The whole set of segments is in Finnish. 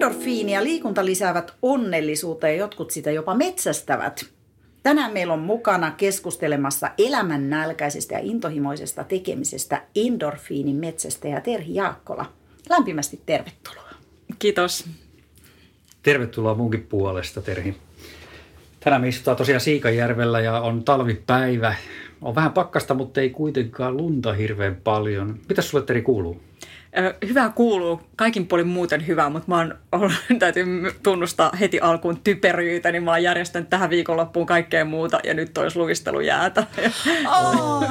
Endorfiini ja liikunta lisäävät onnellisuutta ja jotkut sitä jopa metsästävät. Tänään meillä on mukana keskustelemassa elämän nälkäisestä ja intohimoisesta tekemisestä endorfiinin metsästäjä Terhi Jaakkola. Lämpimästi tervetuloa. Kiitos. Tervetuloa munkin puolesta, Terhi. Tänään me istutaan tosiaan Siikajärvellä ja on talvipäivä. On vähän pakkasta, mutta ei kuitenkaan lunta hirveän paljon. Mitä sulle, Teri, kuuluu? Hyvä kuuluu, kaikin puolin muuten hyvä, mutta mä oon ollut, täytyy tunnustaa heti alkuun typeryyttä, niin mä oon järjestänyt tähän viikonloppuun kaikkea muuta ja nyt olisi luistelujäätä. Oh,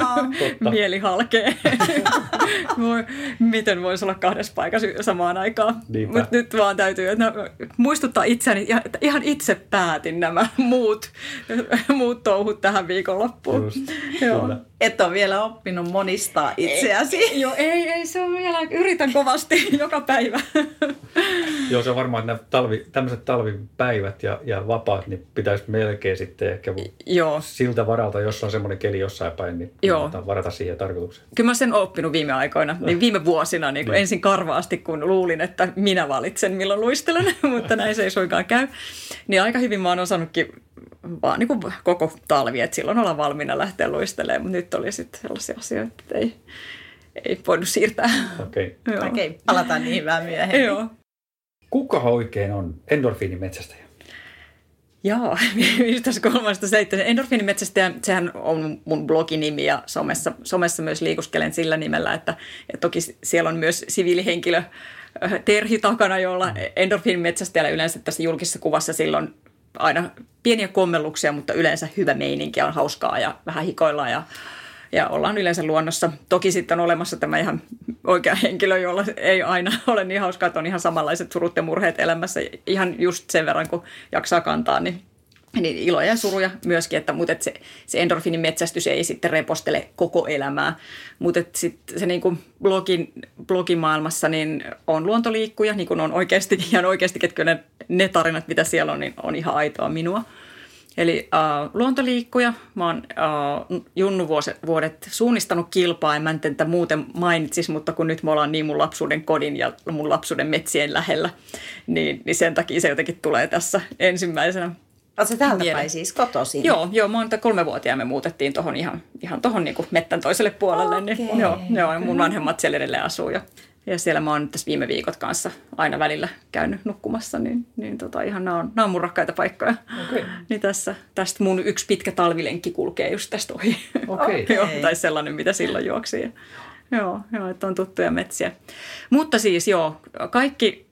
Mieli halkee. Miten voisi olla kahdessa paikassa samaan aikaan? Mutta nyt vaan täytyy että muistuttaa itseäni, että ihan itse päätin nämä muut, muut touhut tähän viikonloppuun. Just, Joo. Et ole vielä oppinut monistaa itseäsi. Ei, joo, ei, ei, se on vielä, yritän kovasti joka päivä. joo, se on varmaan, että talvi, tämmöiset talvipäivät ja, ja vapaat, niin pitäisi melkein sitten ehkä joo. siltä varalta, jos on semmoinen keli jossain päin, niin joo. varata siihen tarkoitukseen. Kyllä mä sen oppinut viime aikoina, niin viime vuosina niin kuin niin. ensin karvaasti, kun luulin, että minä valitsen milloin luistelen, mutta näin se ei suinkaan käy. Niin aika hyvin mä oon osannutkin vaan niin kuin koko talvi, että silloin ollaan valmiina lähteä luistelemaan, mutta nyt oli sitten sellaisia asioita, että ei, ei voinut siirtää. Okei. Okay. Okei, okay, palataan niihin vähän myöhemmin. Joo. Kuka oikein on endorfiinimetsästäjä? Joo, tässä kolmasta seitsemän. Endorfiinimetsästäjä, sehän on mun bloginimi ja somessa, somessa myös liikuskelen sillä nimellä, että, että toki siellä on myös siviilihenkilö Terhi takana, jolla mm. endorfiinimetsästäjällä yleensä tässä julkisessa kuvassa silloin aina pieniä kommelluksia, mutta yleensä hyvä meininki on hauskaa ja vähän hikoillaan ja, ja ollaan yleensä luonnossa. Toki sitten on olemassa tämä ihan oikea henkilö, jolla ei aina ole niin hauskaa, että on ihan samanlaiset surut ja murheet elämässä ihan just sen verran, kun jaksaa kantaa, niin niin iloja ja suruja myöskin, että, mutta että se, se endorfinin metsästys ei sitten repostele koko elämää. Mutta sitten se niin kuin blogin, blogimaailmassa niin on luontoliikkuja, niin kuin on oikeasti, ihan oikeasti, ketkä ne, ne tarinat, mitä siellä on, niin on ihan aitoa minua. Eli äh, luontoliikkuja. Mä oon äh, Junnu vuoset, vuodet suunnistanut kilpaa, en mä tätä muuten mainitsis, mutta kun nyt me ollaan niin mun lapsuuden kodin ja mun lapsuuden metsien lähellä, niin, niin sen takia se jotenkin tulee tässä ensimmäisenä Oletko täältä päin siis kotoisin? Joo, joo, mä oon kolme me muutettiin tohon ihan, ihan tuohon niin mettän toiselle puolelle. Okay. Niin, joo, joo, mun vanhemmat siellä edelleen asuu ja, ja siellä mä oon tässä viime viikot kanssa aina välillä käynyt nukkumassa, niin, niin tota, ihan nämä on, nämä on mun rakkaita paikkoja. Okay. Niin tässä, tästä mun yksi pitkä talvilenkki kulkee just tästä ohi. Okay. joo, tai sellainen, mitä silloin juoksi. Joo, joo, että on tuttuja metsiä. Mutta siis joo, kaikki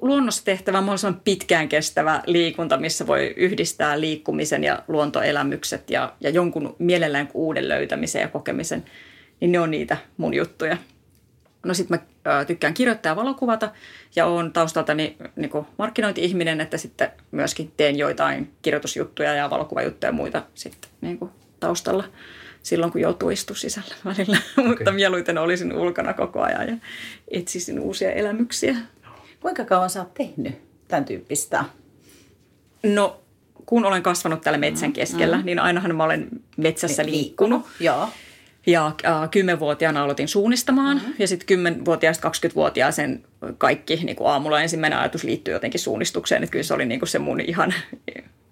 luonnossa tehtävä mahdollisimman pitkään kestävä liikunta, missä voi yhdistää liikkumisen ja luontoelämykset ja, ja jonkun mielellään uuden löytämisen ja kokemisen, niin ne on niitä mun juttuja. No sitten mä tykkään kirjoittaa ja valokuvata ja oon taustaltani niin markkinointi-ihminen, että sitten myöskin teen joitain kirjoitusjuttuja ja valokuvajuttuja ja muita sitten niin taustalla silloin, kun joutuu istumaan sisällä välillä. Okay. Mutta mieluiten olisin ulkona koko ajan ja etsisin uusia elämyksiä. Kuinka kauan sä oot tehnyt tämän tyyppistä? No, kun olen kasvanut täällä metsän keskellä, mm. niin ainahan mä olen metsässä Li- liikkunut. liikkunut. Joo. Ja äh, kymmenvuotiaana aloitin suunnistamaan mm-hmm. ja sitten kymmenvuotiaasta 20-vuotiaaseen kaikki niin kuin aamulla ensimmäinen ajatus liittyy jotenkin suunnistukseen. Että kyllä se oli niin kuin se mun ihan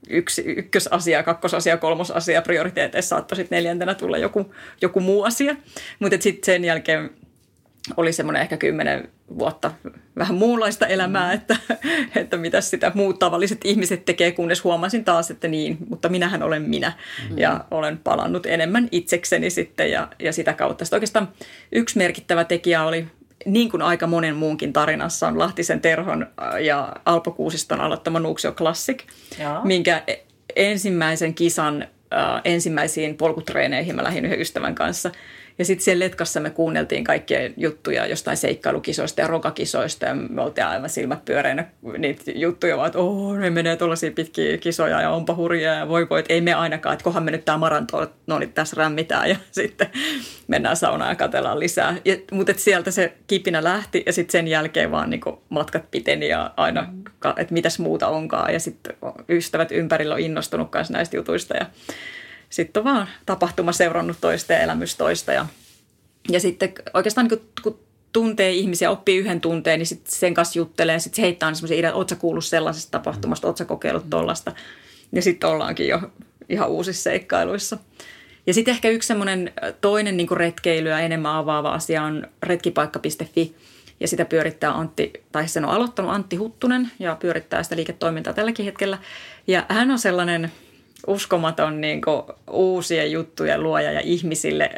yksi, ykkösasia, kakkosasia, kolmosasia prioriteeteissa saattoi sitten neljäntenä tulla joku, joku muu asia. Mutta sitten sen jälkeen oli semmoinen ehkä kymmenen vuotta vähän muunlaista elämää, mm. että, että mitä sitä muut tavalliset ihmiset tekee, kunnes huomasin taas, että niin, mutta minähän olen minä mm. ja olen palannut enemmän itsekseni sitten ja, ja sitä kautta. Sitten oikeastaan yksi merkittävä tekijä oli, niin kuin aika monen muunkin tarinassa on Lahtisen Terhon ja Alpo Kuusiston aloittama Nuuksio Classic, ja. minkä ensimmäisen kisan ensimmäisiin polkutreeneihin mä lähdin yhden ystävän kanssa – Ja sitten siellä letkassa me kuunneltiin kaikkia juttuja jostain seikkailukisoista ja rokakisoista ja me oltiin aivan silmät pyöreinä niitä juttuja, vaan että oh, ne menee tuollaisia pitkiä kisoja ja onpa hurjaa ja voi voi, että ei me ainakaan, että kohan me nyt tämä maranto, no niin tässä rämmitään ja sitten mennään saunaan ja katellaan lisää. Ja, mutta sieltä se kipinä lähti ja sitten sen jälkeen vaan niin matkat piteni ja aina, että mitäs muuta onkaan ja sitten ystävät ympärillä on innostunut kanssa näistä jutuista ja sitten on vaan tapahtuma seurannut toista ja elämys toista. Ja, ja sitten oikeastaan niin kun tuntee ihmisiä, oppii yhden tunteen, niin sitten sen kanssa juttelee. Sitten heittää aina semmoisia ideoita, ootko kuullut sellaisesta tapahtumasta, ootko kokeillut tollasta. Ja sitten ollaankin jo ihan uusissa seikkailuissa. Ja sitten ehkä yksi semmoinen toinen niin retkeilyä enemmän avaava asia on retkipaikka.fi. Ja sitä pyörittää Antti, tai sen on aloittanut Antti Huttunen ja pyörittää sitä liiketoimintaa tälläkin hetkellä. Ja hän on sellainen – uskomaton niin kuin, uusien juttujen luoja ja ihmisille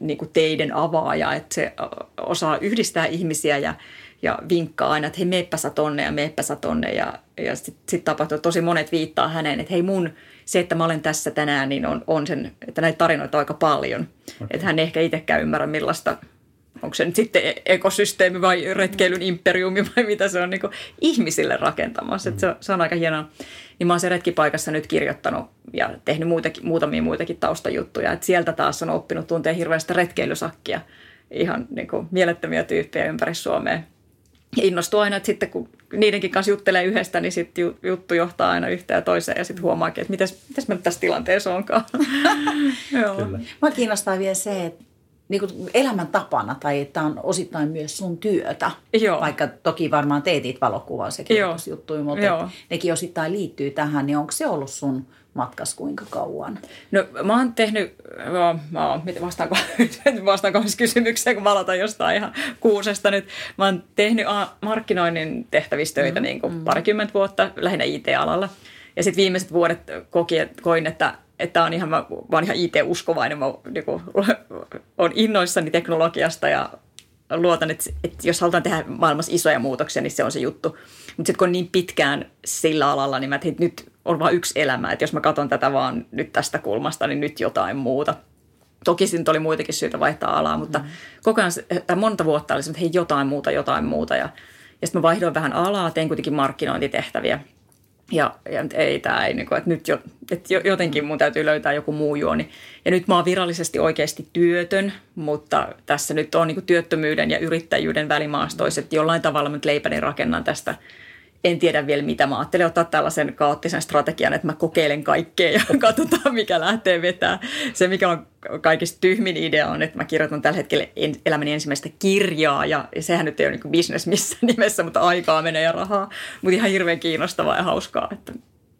niin kuin teiden avaaja, että se osaa yhdistää ihmisiä ja, ja vinkkaa aina, että hei meppä sä tonne ja meppä sä tonne ja, ja sitten sit tapahtuu, tosi monet viittaa häneen, että hei mun se, että mä olen tässä tänään, niin on, on sen, että näitä tarinoita on aika paljon. Okay. Että hän ehkä itsekään ymmärrä millaista onko se nyt sitten e- ekosysteemi vai retkeilyn imperiumi vai mitä se on niin ihmisille rakentamassa. Mm. se, se on aika hienoa. Niin mä oon se retkipaikassa nyt kirjoittanut ja tehnyt muitakin, muutamia muitakin taustajuttuja. Et sieltä taas on oppinut tuntea hirveästi retkeilysakkia. Ihan niin kuin mielettömiä tyyppejä ympäri Suomea. Ja innostuu aina, että sitten kun niidenkin kanssa juttelee yhdestä, niin sitten juttu johtaa aina yhteen ja toiseen ja sitten huomaakin, että mitäs, mitäs mä tässä tilanteessa onkaan. Joo. Mä kiinnostaa vielä se, että niin kuin elämäntapana tai että on osittain myös sun työtä. Joo. Vaikka toki varmaan teetit valokuvaa se juttuja, mutta Joo. nekin osittain liittyy tähän, niin onko se ollut sun matkas kuinka kauan? No mä oon tehnyt, mä oon, vastaanko, vastaanko kysymykseen, kun mä aloitan jostain ihan kuusesta nyt. Mä oon tehnyt markkinoinnin tehtävistöitä mm, niin kuin mm. parikymmentä vuotta, lähinnä IT-alalla. Ja sitten viimeiset vuodet koki, koin, että että on ihan, mä, mä oon ihan IT-uskovainen, mä niin kuin, on innoissani teknologiasta ja luotan, että, että jos halutaan tehdä maailmassa isoja muutoksia, niin se on se juttu. Mutta sitten kun on niin pitkään sillä alalla, niin mä että nyt on vain yksi elämä, että jos mä katson tätä vaan nyt tästä kulmasta, niin nyt jotain muuta. Toki siinä oli muitakin syitä vaihtaa alaa, mutta mm. koko ajan, tai monta vuotta oli että hei jotain muuta, jotain muuta. Ja, ja sitten mä vaihdoin vähän alaa, tein kuitenkin markkinointitehtäviä – ja, ja ei tämä ei, niin kuin, että nyt jo, että jotenkin mun täytyy löytää joku muu juoni. Ja nyt mä oon virallisesti oikeasti työtön, mutta tässä nyt on niin työttömyyden ja yrittäjyyden välimaastoissa, että jollain tavalla nyt leipäni rakennan tästä en tiedä vielä mitä. Mä ajattelin ottaa tällaisen kaoottisen strategian, että mä kokeilen kaikkea ja katsotaan mikä lähtee vetää. Se mikä on kaikista tyhmin idea on, että mä kirjoitan tällä hetkellä elämäni ensimmäistä kirjaa ja sehän nyt ei ole niin business missään nimessä, mutta aikaa menee ja rahaa. Mutta ihan hirveän kiinnostavaa ja hauskaa, että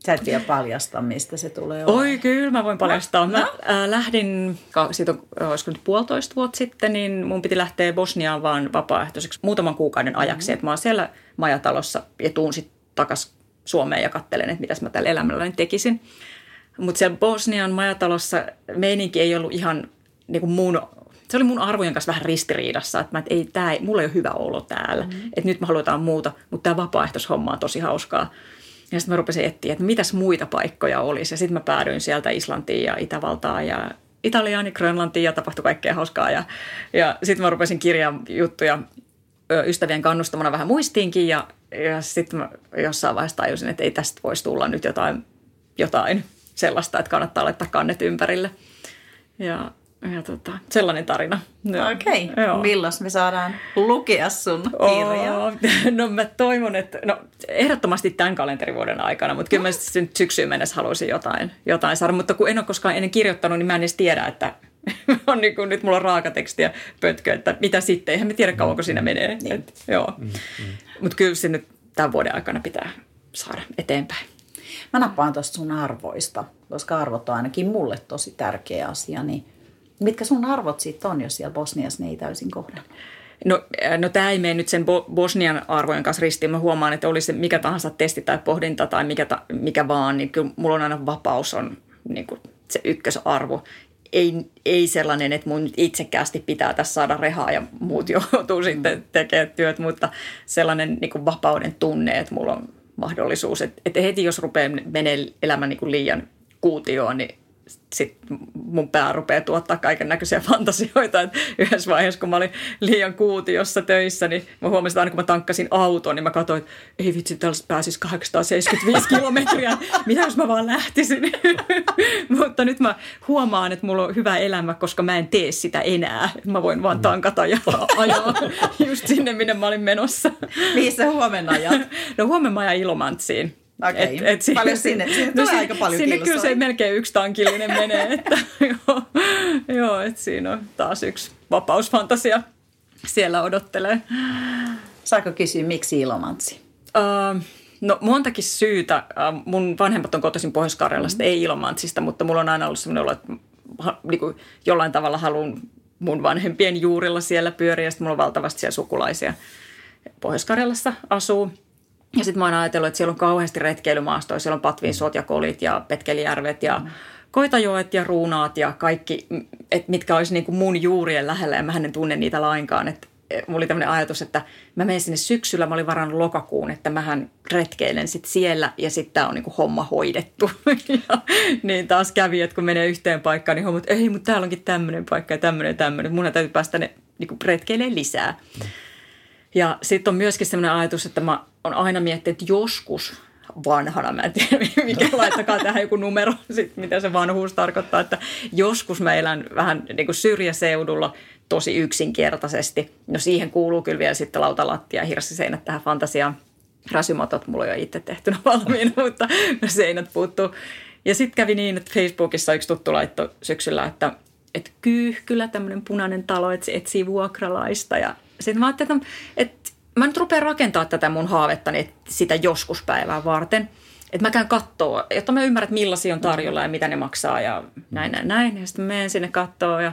Sä et vielä paljasta, mistä se tulee Oi, kyllä, mä voin paljastaa. Mä ää, lähdin, siitä on, olisiko nyt puolitoista vuotta sitten, niin mun piti lähteä Bosniaan vaan vapaaehtoiseksi muutaman kuukauden ajaksi. Mm-hmm. Että mä oon siellä majatalossa ja tuun sitten takaisin Suomeen ja kattelen, että mitäs mä tällä elämällä nyt tekisin. Mutta siellä Bosnian majatalossa meininki ei ollut ihan niin kuin mun se oli mun arvojen kanssa vähän ristiriidassa, että, mä, että ei, tää, mulla ei ole hyvä olo täällä, mm-hmm. että nyt mä haluan muuta, mutta tämä vapaaehtoishomma on tosi hauskaa. Ja sitten mä rupesin etsiä, että mitäs muita paikkoja olisi. Ja sitten mä päädyin sieltä Islantiin ja Itävaltaan ja Italiaan ja Grönlantiin ja tapahtui kaikkea hauskaa. Ja, ja sitten mä rupesin kirjaa juttuja ystävien kannustamana vähän muistiinkin ja, ja sitten mä jossain vaiheessa tajusin, että ei tästä voisi tulla nyt jotain, jotain sellaista, että kannattaa laittaa kannet ympärille. Ja ja tota, sellainen tarina. Okei. Okay. Milloin me saadaan lukea sun kirjaa? Oh, no mä toivon, että no, ehdottomasti tämän kalenterivuoden aikana, mutta kyllä mä nyt syksyyn mennessä haluaisin jotain, jotain saada. Mutta kun en ole koskaan ennen kirjoittanut, niin mä en edes tiedä, että on niin kuin, nyt mulla on raakatekstiä pötkö, että mitä sitten. Eihän me tiedä kauanko siinä menee. Niin. Et, joo. Mm, mm. Mutta kyllä se nyt tämän vuoden aikana pitää saada eteenpäin. Mä nappaan tuosta sun arvoista, koska arvot on ainakin mulle tosi tärkeä asia, niin Mitkä sun arvot sitten on, jos siellä Bosniassa ne ei täysin kohda? No, äh, no tämä ei mene nyt sen Bosnian arvojen kanssa ristiin. Mä huomaan, että olisi mikä tahansa testi tai pohdinta tai mikä, ta, mikä vaan, niin kyllä mulla on aina vapaus on niin kuin se ykkösarvo. Ei, ei sellainen, että mun itsekkäästi pitää tässä saada rehaa ja muut joutuu mm. sitten tekemään työt, mutta sellainen niin kuin vapauden tunne, että mulla on mahdollisuus. Että, että heti jos rupeaa menee elämä niin kuin liian kuutioon, niin sitten mun pää rupeaa tuottaa kaiken näköisiä fantasioita. Et yhdessä vaiheessa, kun mä olin liian kuutiossa töissä, niin mä huomasin, että aina kun mä tankkasin auton, niin mä katsoin, että ei vitsi, tällaista pääsisi 875 kilometriä. Mitä jos mä vaan lähtisin? Mutta nyt mä huomaan, että mulla on hyvä elämä, koska mä en tee sitä enää. Mä voin vaan tankata ja ajaa just sinne, minne mä olin menossa. Missä huomenna ajat? No huomenna mä ajan Ilomantsiin. Okei, et, et paljon sinne? Sinne no, tulee aika paljon Sinne kyllä se melkein yksi tankillinen menee, että joo, joo että siinä on taas yksi vapausfantasia siellä odottelee. Saako kysyä, miksi Ilomantsi? Uh, no montakin syytä. Mun vanhemmat on kotoisin Pohjois-Karjalasta, mm. ei Ilomantsista, mutta mulla on aina ollut sellainen olo, että niin kuin jollain tavalla haluan mun vanhempien juurilla siellä pyöriä. Sitten mulla on valtavasti siellä sukulaisia. Pohjois-Karjalassa asuu. Ja sitten mä oon ajatellut, että siellä on kauheasti retkeilymaastoja. Siellä on Patvinsot ja Kolit ja Petkelijärvet ja mm. Koitajoet ja Ruunaat ja kaikki, et mitkä olisi niin kuin mun juurien lähellä. Ja mä en tunne niitä lainkaan. Et e, mulla oli tämmöinen ajatus, että mä menen sinne syksyllä. Mä olin varannut lokakuun, että mähän retkeilen sitten siellä ja sitten tämä on niin kuin homma hoidettu. ja, niin taas kävi, että kun menee yhteen paikkaan, niin hommat, ei, mutta täällä onkin tämmöinen paikka ja tämmöinen ja tämmöinen. Mun täytyy päästä ne niin kuin retkeilemään lisää. Ja sitten on myöskin sellainen ajatus, että mä on aina miettinyt, että joskus vanhana, mä en tiedä mikä, laittakaa tähän joku numero, sit, mitä se vanhuus tarkoittaa, että joskus mä elän vähän niin kuin syrjäseudulla tosi yksinkertaisesti. No siihen kuuluu kyllä vielä sitten lautalattia ja hirssiseinät tähän fantasiaan. Rasimotot mulla on jo itse tehtynä valmiina, mutta seinät puuttuu. Ja sitten kävi niin, että Facebookissa yksi tuttu laitto syksyllä, että, että Kyyhkylä, tämmöinen punainen talo, että se etsii vuokralaista. Ja sitten mä ajattelin, että, että mä nyt rupean rakentaa tätä mun haavettani sitä joskus päivää varten. Että mä käyn kattoo, jotta mä ymmärrän, että millaisia on tarjolla ja mitä ne maksaa ja näin, näin, näin. Ja sitten menen sinne kattoo ja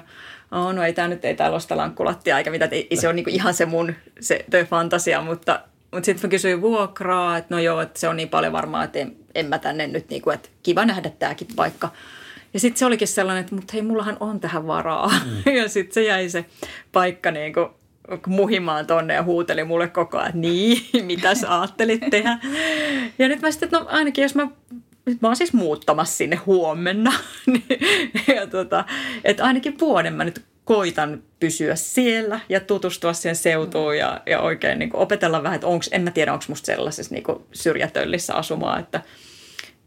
oh, no ei tää nyt, ei täällä ole sitä lankkulattia eikä mitä, ei, se on niinku ihan se mun se fantasia, mutta, mutta sitten mä kysyin vuokraa, että no joo, että se on niin paljon varmaa, että en, en mä tänne nyt, niinku, että kiva nähdä tämäkin paikka. Ja sitten se olikin sellainen, että mutta hei, mullahan on tähän varaa. Mm. ja sitten se jäi se paikka niin kuin muhimaan tonne ja huuteli mulle koko ajan, että niin, mitä sä ajattelit tehdä. Ja nyt mä sitten, että no ainakin jos mä nyt mä oon siis muuttamassa sinne huomenna. ja tota, että ainakin vuoden mä nyt koitan pysyä siellä ja tutustua siihen seutuun ja, ja oikein niin opetella vähän, että onks, en mä tiedä, onko musta sellaisessa niin syrjätöllissä asumaan, että –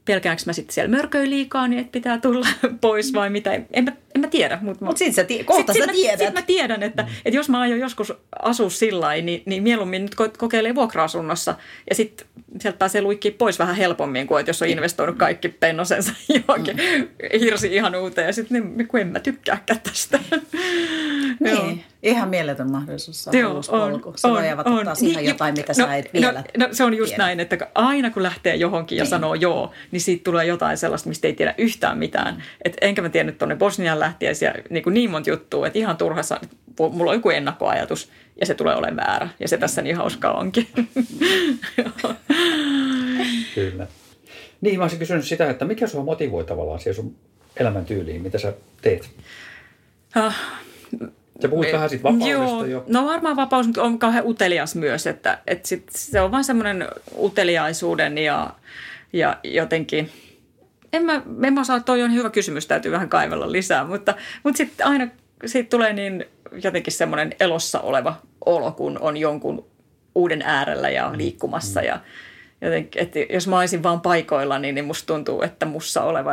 pelkäänkö mä sitten siellä mörköi liikaa, niin että pitää tulla pois vai mitä. En mä, en mä tiedä. Mutta Mut sit sä, ti- kohta sit, sä tiedät. Sitten mä tiedän, että, että jos mä aion joskus asua sillä niin, niin mieluummin nyt kokeilee vuokra-asunnossa ja sitten sieltä pääsee luikkiin pois vähän helpommin kuin että jos on investoinut kaikki pennosensa johonkin mm. hirsi ihan uuteen ja sitten niin, kun en mä tykkääkään tästä. niin, ihan mieletön mahdollisuus saada Joo, uusi polku. Se on, voi avata on. taas niin, ihan jotain, mitä no, sä et no, vielä no, no, se on just tiedä. näin, että aina kun lähtee johonkin ja niin. sanoo joo, niin siitä tulee jotain sellaista, mistä ei tiedä yhtään mitään. Et enkä mä tiennyt tuonne Bosnian lähtiessä niin, kuin niin monta juttua, että ihan turhassa, mulla on joku ennakkoajatus ja se tulee olemaan väärä. Ja se tässä niin hauskaa onkin. Kyllä. Niin, mä olisin kysynyt sitä, että mikä sua motivoi tavallaan siihen sun elämäntyyliin, mitä sä teet? Uh, Sä puhuit vähän siitä vapaudesta joo, jo. No varmaan vapaus on kauhean utelias myös, että, että sit se on vain semmoinen uteliaisuuden ja, ja jotenkin, en mä, en mä osaa, toi on hyvä kysymys, täytyy vähän kaivella lisää, mutta, mutta sitten aina siitä tulee niin jotenkin semmoinen elossa oleva olo, kun on jonkun uuden äärellä ja mm. liikkumassa mm. ja jotenkin, että jos mä olisin vaan paikoilla, niin, niin musta tuntuu, että mussa oleva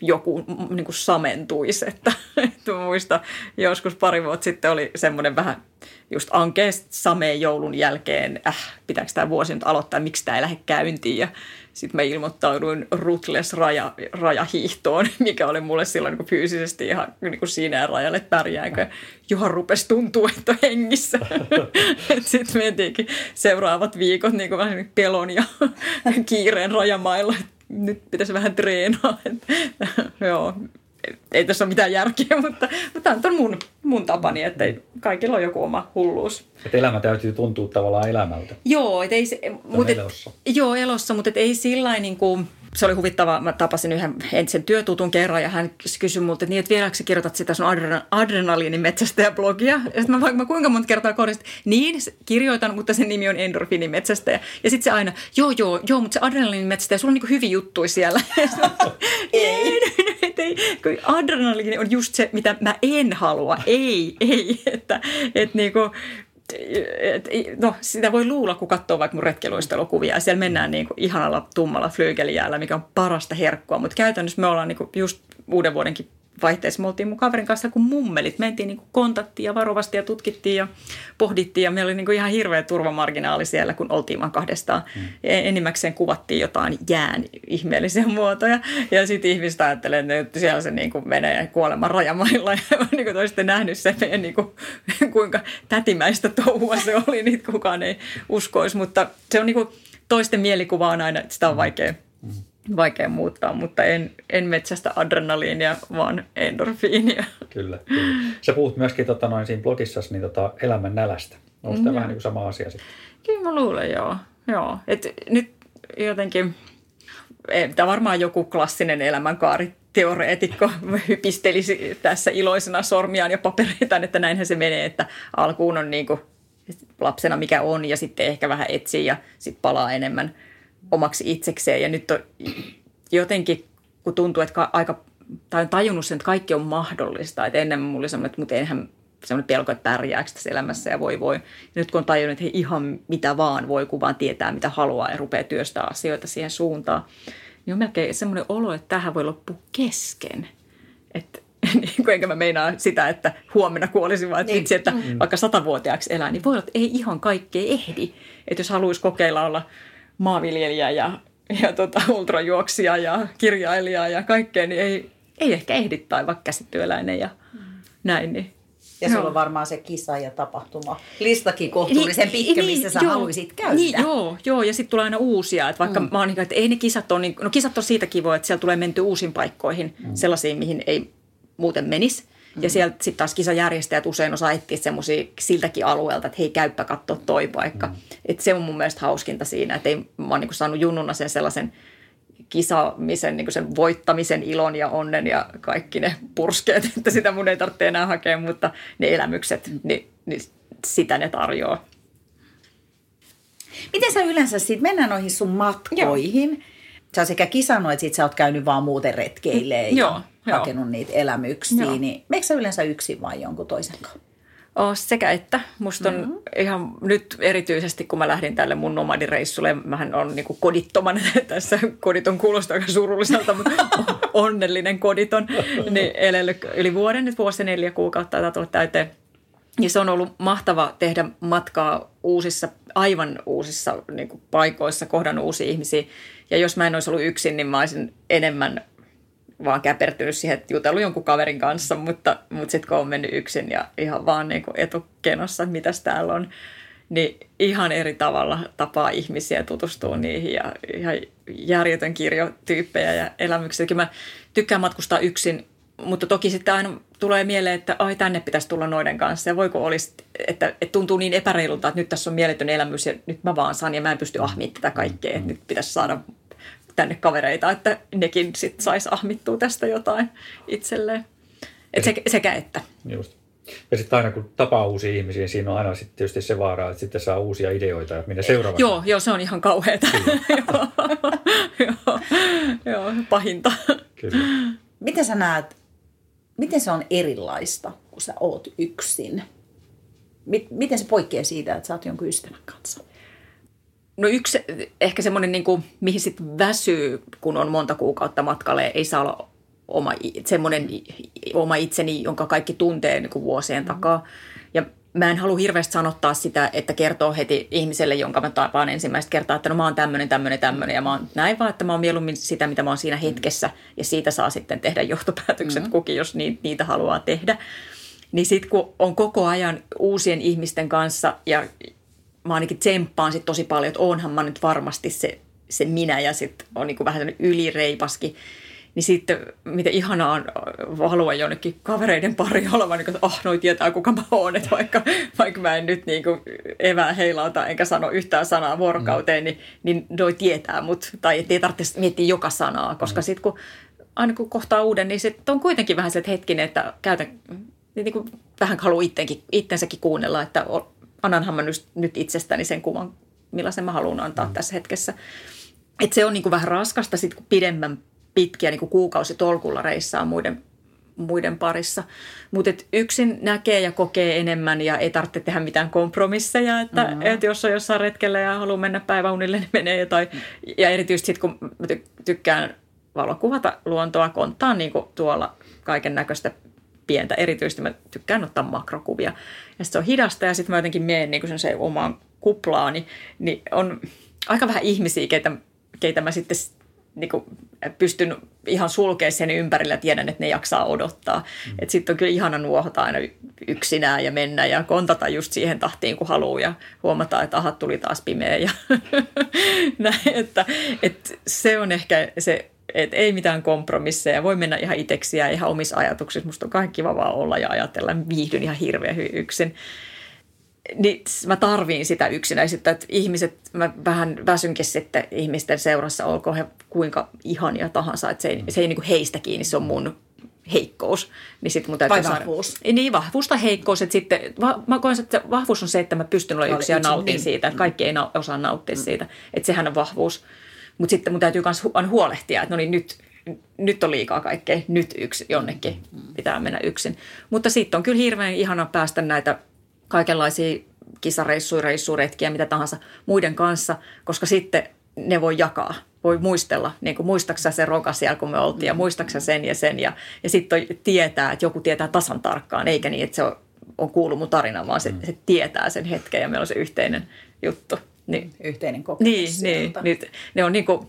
joku niin kuin samentuisi. Että, että muista joskus pari vuotta sitten oli semmoinen vähän just ankeesta sameen joulun jälkeen, äh, pitääkö tämä vuosi nyt aloittaa, miksi tämä ei lähde käyntiin. Ja sitten mä ilmoittauduin Rutles raja, rajahiihtoon, mikä oli mulle silloin niin fyysisesti ihan niin kuin siinä rajalle, että pärjäänkö. Johan rupesi tuntua, että on hengissä. sitten mentiinkin seuraavat viikot niin kuin vähän niin pelon ja kiireen rajamailla. Nyt pitäisi vähän treenaa. Joo, ei tässä ole mitään järkeä, mutta, mutta tämä on mun, mun tapani, että kaikilla on joku oma hulluus. Että elämä täytyy tuntua tavallaan elämältä. Joo, et ei se, mutta et, elossa. Joo, elossa, mutta et ei sillä niin kuin, se oli huvittava. Mä tapasin yhden entisen työtutun kerran ja hän kysyi multa, että, niin, että vieläkö sä kirjoitat sitä sun adrena, adrenaliinimetsästäjä-blogia? Ja sitten mä vaikka kuinka monta kertaa kohdistin, niin kirjoitan, mutta sen nimi on endorfiinimetsästäjä. Ja sitten se aina, joo, joo, joo, mutta se adrenaliinimetsästäjä, sulla on niin hyviä juttuja siellä. ei, ei, kun adrenaliini on just se, mitä mä en halua. Ei, ei. Että, että niin kuin, et, no, sitä voi luulla, kun katsoo vaikka mun retkeluistelukuvia siellä mennään niin kuin ihanalla tummalla flyygelijäällä, mikä on parasta herkkua, mutta käytännössä me ollaan niin kuin just uuden vuodenkin vaihteessa me oltiin mun kaverin kanssa kuin mummelit. Mentiin niin kontaktiin ja varovasti ja tutkittiin ja pohdittiin ja meillä oli niin kuin ihan hirveä turvamarginaali siellä, kun oltiin vaan kahdestaan. Mm. Enimmäkseen kuvattiin jotain jään ihmeellisiä muotoja ja sitten ihmiset ajattelee, että siellä se niin kuin menee kuoleman rajamailla ja niin kuin olisitte nähnyt se meidän niin kuin, kuinka tätimäistä touhua se oli, niin kukaan ei uskoisi, mutta se on niin kuin, toisten mielikuva on aina, että sitä on vaikea mm vaikea muuttaa, mutta en, en metsästä adrenaliinia, vaan endorfiinia. Kyllä, kyllä. Sä puhut myöskin tota, noin siinä blogissasi niin, tota, elämän nälästä. Onko tämä mm. vähän niin kuin sama asia sitten? Kyllä mä luulen, joo. joo. Et nyt jotenkin, tämä varmaan joku klassinen elämänkaari teoreetikko hypistelisi tässä iloisena sormiaan ja papereitaan, että näinhän se menee, että alkuun on niin kuin lapsena mikä on ja sitten ehkä vähän etsii ja sitten palaa enemmän – omaksi itsekseen. Ja nyt on jotenkin, kun tuntuu, että aika, tai on tajunnut sen, että kaikki on mahdollista. Että ennen mulla oli semmoinen, että mutta enhän semmoinen pelko, että pärjääkö tässä elämässä ja voi voi. Ja nyt kun on tajunnut, että he ihan mitä vaan voi, kun vaan tietää mitä haluaa ja rupeaa työstää asioita siihen suuntaan, niin on melkein semmoinen olo, että tähän voi loppua kesken. Että niin enkä mä meinaa sitä, että huomenna kuolisin, vaan että niin. vitsi, että mm. vaikka satavuotiaaksi elää, niin voi olla, että ei ihan kaikkea ehdi. Että jos haluaisi kokeilla olla maanviljelijä ja, ja tota, ultrajuoksija ja kirjailija ja kaikkea, niin ei, ei ehkä ehdi tai vaikka käsityöläinen ja näin. Niin. Ja sulla on varmaan se kisa ja tapahtuma listakin kohtuullisen niin, pitkä, niin, missä sä joo, haluaisit käydä. Niin, joo, joo, ja sitten tulee aina uusia. Että vaikka mm. mä oon niin, että ei ne kisat ole, niin, no kisat on siitä kivoa, että siellä tulee menty uusiin paikkoihin, mm. sellaisiin, mihin ei muuten menisi. Ja sieltä sitten taas kisajärjestäjät usein osaa etsiä semmoisia siltäkin alueelta, että hei käyppä katsoa toi paikka. Mm. Että se on mun mielestä hauskinta siinä, että ei, mä oon niin saanut junnuna sen sellaisen kisaamisen, niin sen voittamisen ilon ja onnen ja kaikki ne purskeet, että sitä mun ei tarvitse enää hakea, mutta ne elämykset, niin, niin sitä ne tarjoaa. Miten sä yleensä sitten, mennään noihin sun matkoihin. Joo. Sä sekä kisannut, että sit sä oot käynyt vaan muuten retkeilee. Joo Joo. hakenut niitä elämyksiä, Joo. niin meikö sä yleensä yksin vai jonkun toisen kanssa? Oh, sekä että. Musta on mm-hmm. ihan nyt erityisesti, kun mä lähdin tälle mun nomadireissulle, mähän on niin kodittoman, tässä koditon kuulostaa aika surulliselta, mutta onnellinen koditon, niin elellyt yli vuoden, nyt vuosi neljä kuukautta taitaa tulla täyteen. Ja se on ollut mahtava tehdä matkaa uusissa, aivan uusissa niin paikoissa, kohdannut uusia ihmisiä. Ja jos mä en olisi ollut yksin, niin mä olisin enemmän vaan käpertynyt siihen, että jutellut jonkun kaverin kanssa, mutta, mutta sitten kun on mennyt yksin ja ihan vaan niin kuin etukenossa, että mitäs täällä on, niin ihan eri tavalla tapaa ihmisiä, tutustuu niihin ja ihan järjetön kirjotyyppejä ja elämyksiä. Kyllä mä tykkään matkustaa yksin, mutta toki sitten aina tulee mieleen, että ai tänne pitäisi tulla noiden kanssa ja voiko olisi, että, että tuntuu niin epäreilulta, että nyt tässä on mieletön elämys ja nyt mä vaan saan ja mä en pysty ahmiin tätä kaikkea, että nyt pitäisi saada tänne kavereita, että nekin sit saisi ahmittua tästä jotain itselleen. Et se, sekä että. Just. Ja sitten aina kun tapaa uusia ihmisiä, siinä on aina sitten tietysti se vaara, että sitten saa uusia ideoita ja minne seuraavaksi. Joo, joo, se on ihan kauheata. joo, joo, pahinta. Kyllä. Miten sä näet, miten se on erilaista, kun sä oot yksin? Miten se poikkeaa siitä, että sä oot jonkun ystävän kanssa? No yksi ehkä semmoinen, niin kuin, mihin sitten väsyy, kun on monta kuukautta matkalle, ei saa olla oma, semmoinen oma itseni, jonka kaikki tuntee niin kuin vuosien takaa. Ja mä en halua hirveästi sanottaa sitä, että kertoo heti ihmiselle, jonka mä tapaan ensimmäistä kertaa, että no mä oon tämmöinen, tämmöinen, tämmöinen. Ja mä oon näin vaan, että mä oon mieluummin sitä, mitä mä oon siinä hetkessä. Ja siitä saa sitten tehdä johtopäätökset mm-hmm. kukin, jos niitä haluaa tehdä. Niin sitten kun on koko ajan uusien ihmisten kanssa ja mä ainakin tsemppaan sit tosi paljon, että onhan mä nyt varmasti se, se minä ja sitten on niin vähän sellainen ylireipaskin. Niin sitten miten ihanaa on valua jonnekin kavereiden pari olevan, niin kuin, että oh, noi tietää kuka mä oon. Että vaikka, vaikka mä en nyt niin kuin evää heilauta enkä sano yhtään sanaa vuorokauteen, mm. niin, niin noi tietää mut. Tai ei tarvitse miettiä joka sanaa, koska mm. sitten kun aina kun kohtaa uuden, niin se on kuitenkin vähän se, hetkinen, että käytän, niin kuin vähän haluaa ittenkin, itsensäkin kuunnella, että annanhan mä nyt itsestäni sen kuvan, millaisen mä haluan antaa mm. tässä hetkessä. Et se on niin kuin vähän raskasta sit, kun pidemmän pitkiä niin kuin kuukausitolkulla reissaa muiden, muiden parissa. Mutta yksin näkee ja kokee enemmän ja ei tarvitse tehdä mitään kompromisseja, että mm-hmm. et jos on jossain retkellä ja haluaa mennä päiväunille, niin menee. Tai, ja erityisesti sitten, kun mä tykkään valokuvata luontoa, konttaan niin kuin tuolla kaiken näköistä pientä. Erityisesti mä tykkään ottaa makrokuvia. Ja se on hidasta ja sitten mä jotenkin menen niin se omaan kuplaani, niin on aika vähän ihmisiä, keitä, keitä mä sitten niin kuin pystyn ihan sulkemaan sen ympärillä ja tiedän, että ne jaksaa odottaa. Mm. Että sitten on kyllä ihana nuohota aina yksinään ja mennä ja kontata just siihen tahtiin, kun haluaa ja huomata, että aha, tuli taas pimeä. Ja näin, että, että se on ehkä se et ei mitään kompromisseja, voi mennä ihan itseksiä ihan omissa ajatuksissa. Musta on kaikki kiva vaan olla ja ajatella, viihdyn ihan hirveän yksin. Niin mä tarviin sitä yksinäisyyttä, että ihmiset, mä vähän väsynkin sitten ihmisten seurassa, olkoon he kuinka ihania tahansa, että se ei, se ei niin kuin heistä kiinni, se on mun heikkous. Niin sit mun täytyy Vai vahvuus? Saada, niin, vahvuus tai heikkous. Että sitten, va, mä koen, että vahvuus on se, että mä pystyn olemaan yksin ja nautin niin. siitä. Että kaikki ei na, osaa nauttia mm. siitä. Että sehän on vahvuus. Mutta sitten mun täytyy myös huolehtia, että no niin nyt, nyt on liikaa kaikkea, nyt yksi jonnekin pitää mennä yksin. Mutta sitten on kyllä hirveän ihana päästä näitä kaikenlaisia kisareissuja, reissuretkiä, mitä tahansa muiden kanssa, koska sitten ne voi jakaa. Voi muistella, niin kuin muistaksa se roka siellä, kun me oltiin, ja muistaksa sen ja sen. Ja, ja sitten tietää, että joku tietää tasan tarkkaan, eikä niin, että se on, on kuullut mun tarina, vaan se, mm. se tietää sen hetken ja meillä on se yhteinen juttu. Niin. Yhteinen kokemus. Niin, niin, niin, ne, on niin kuin,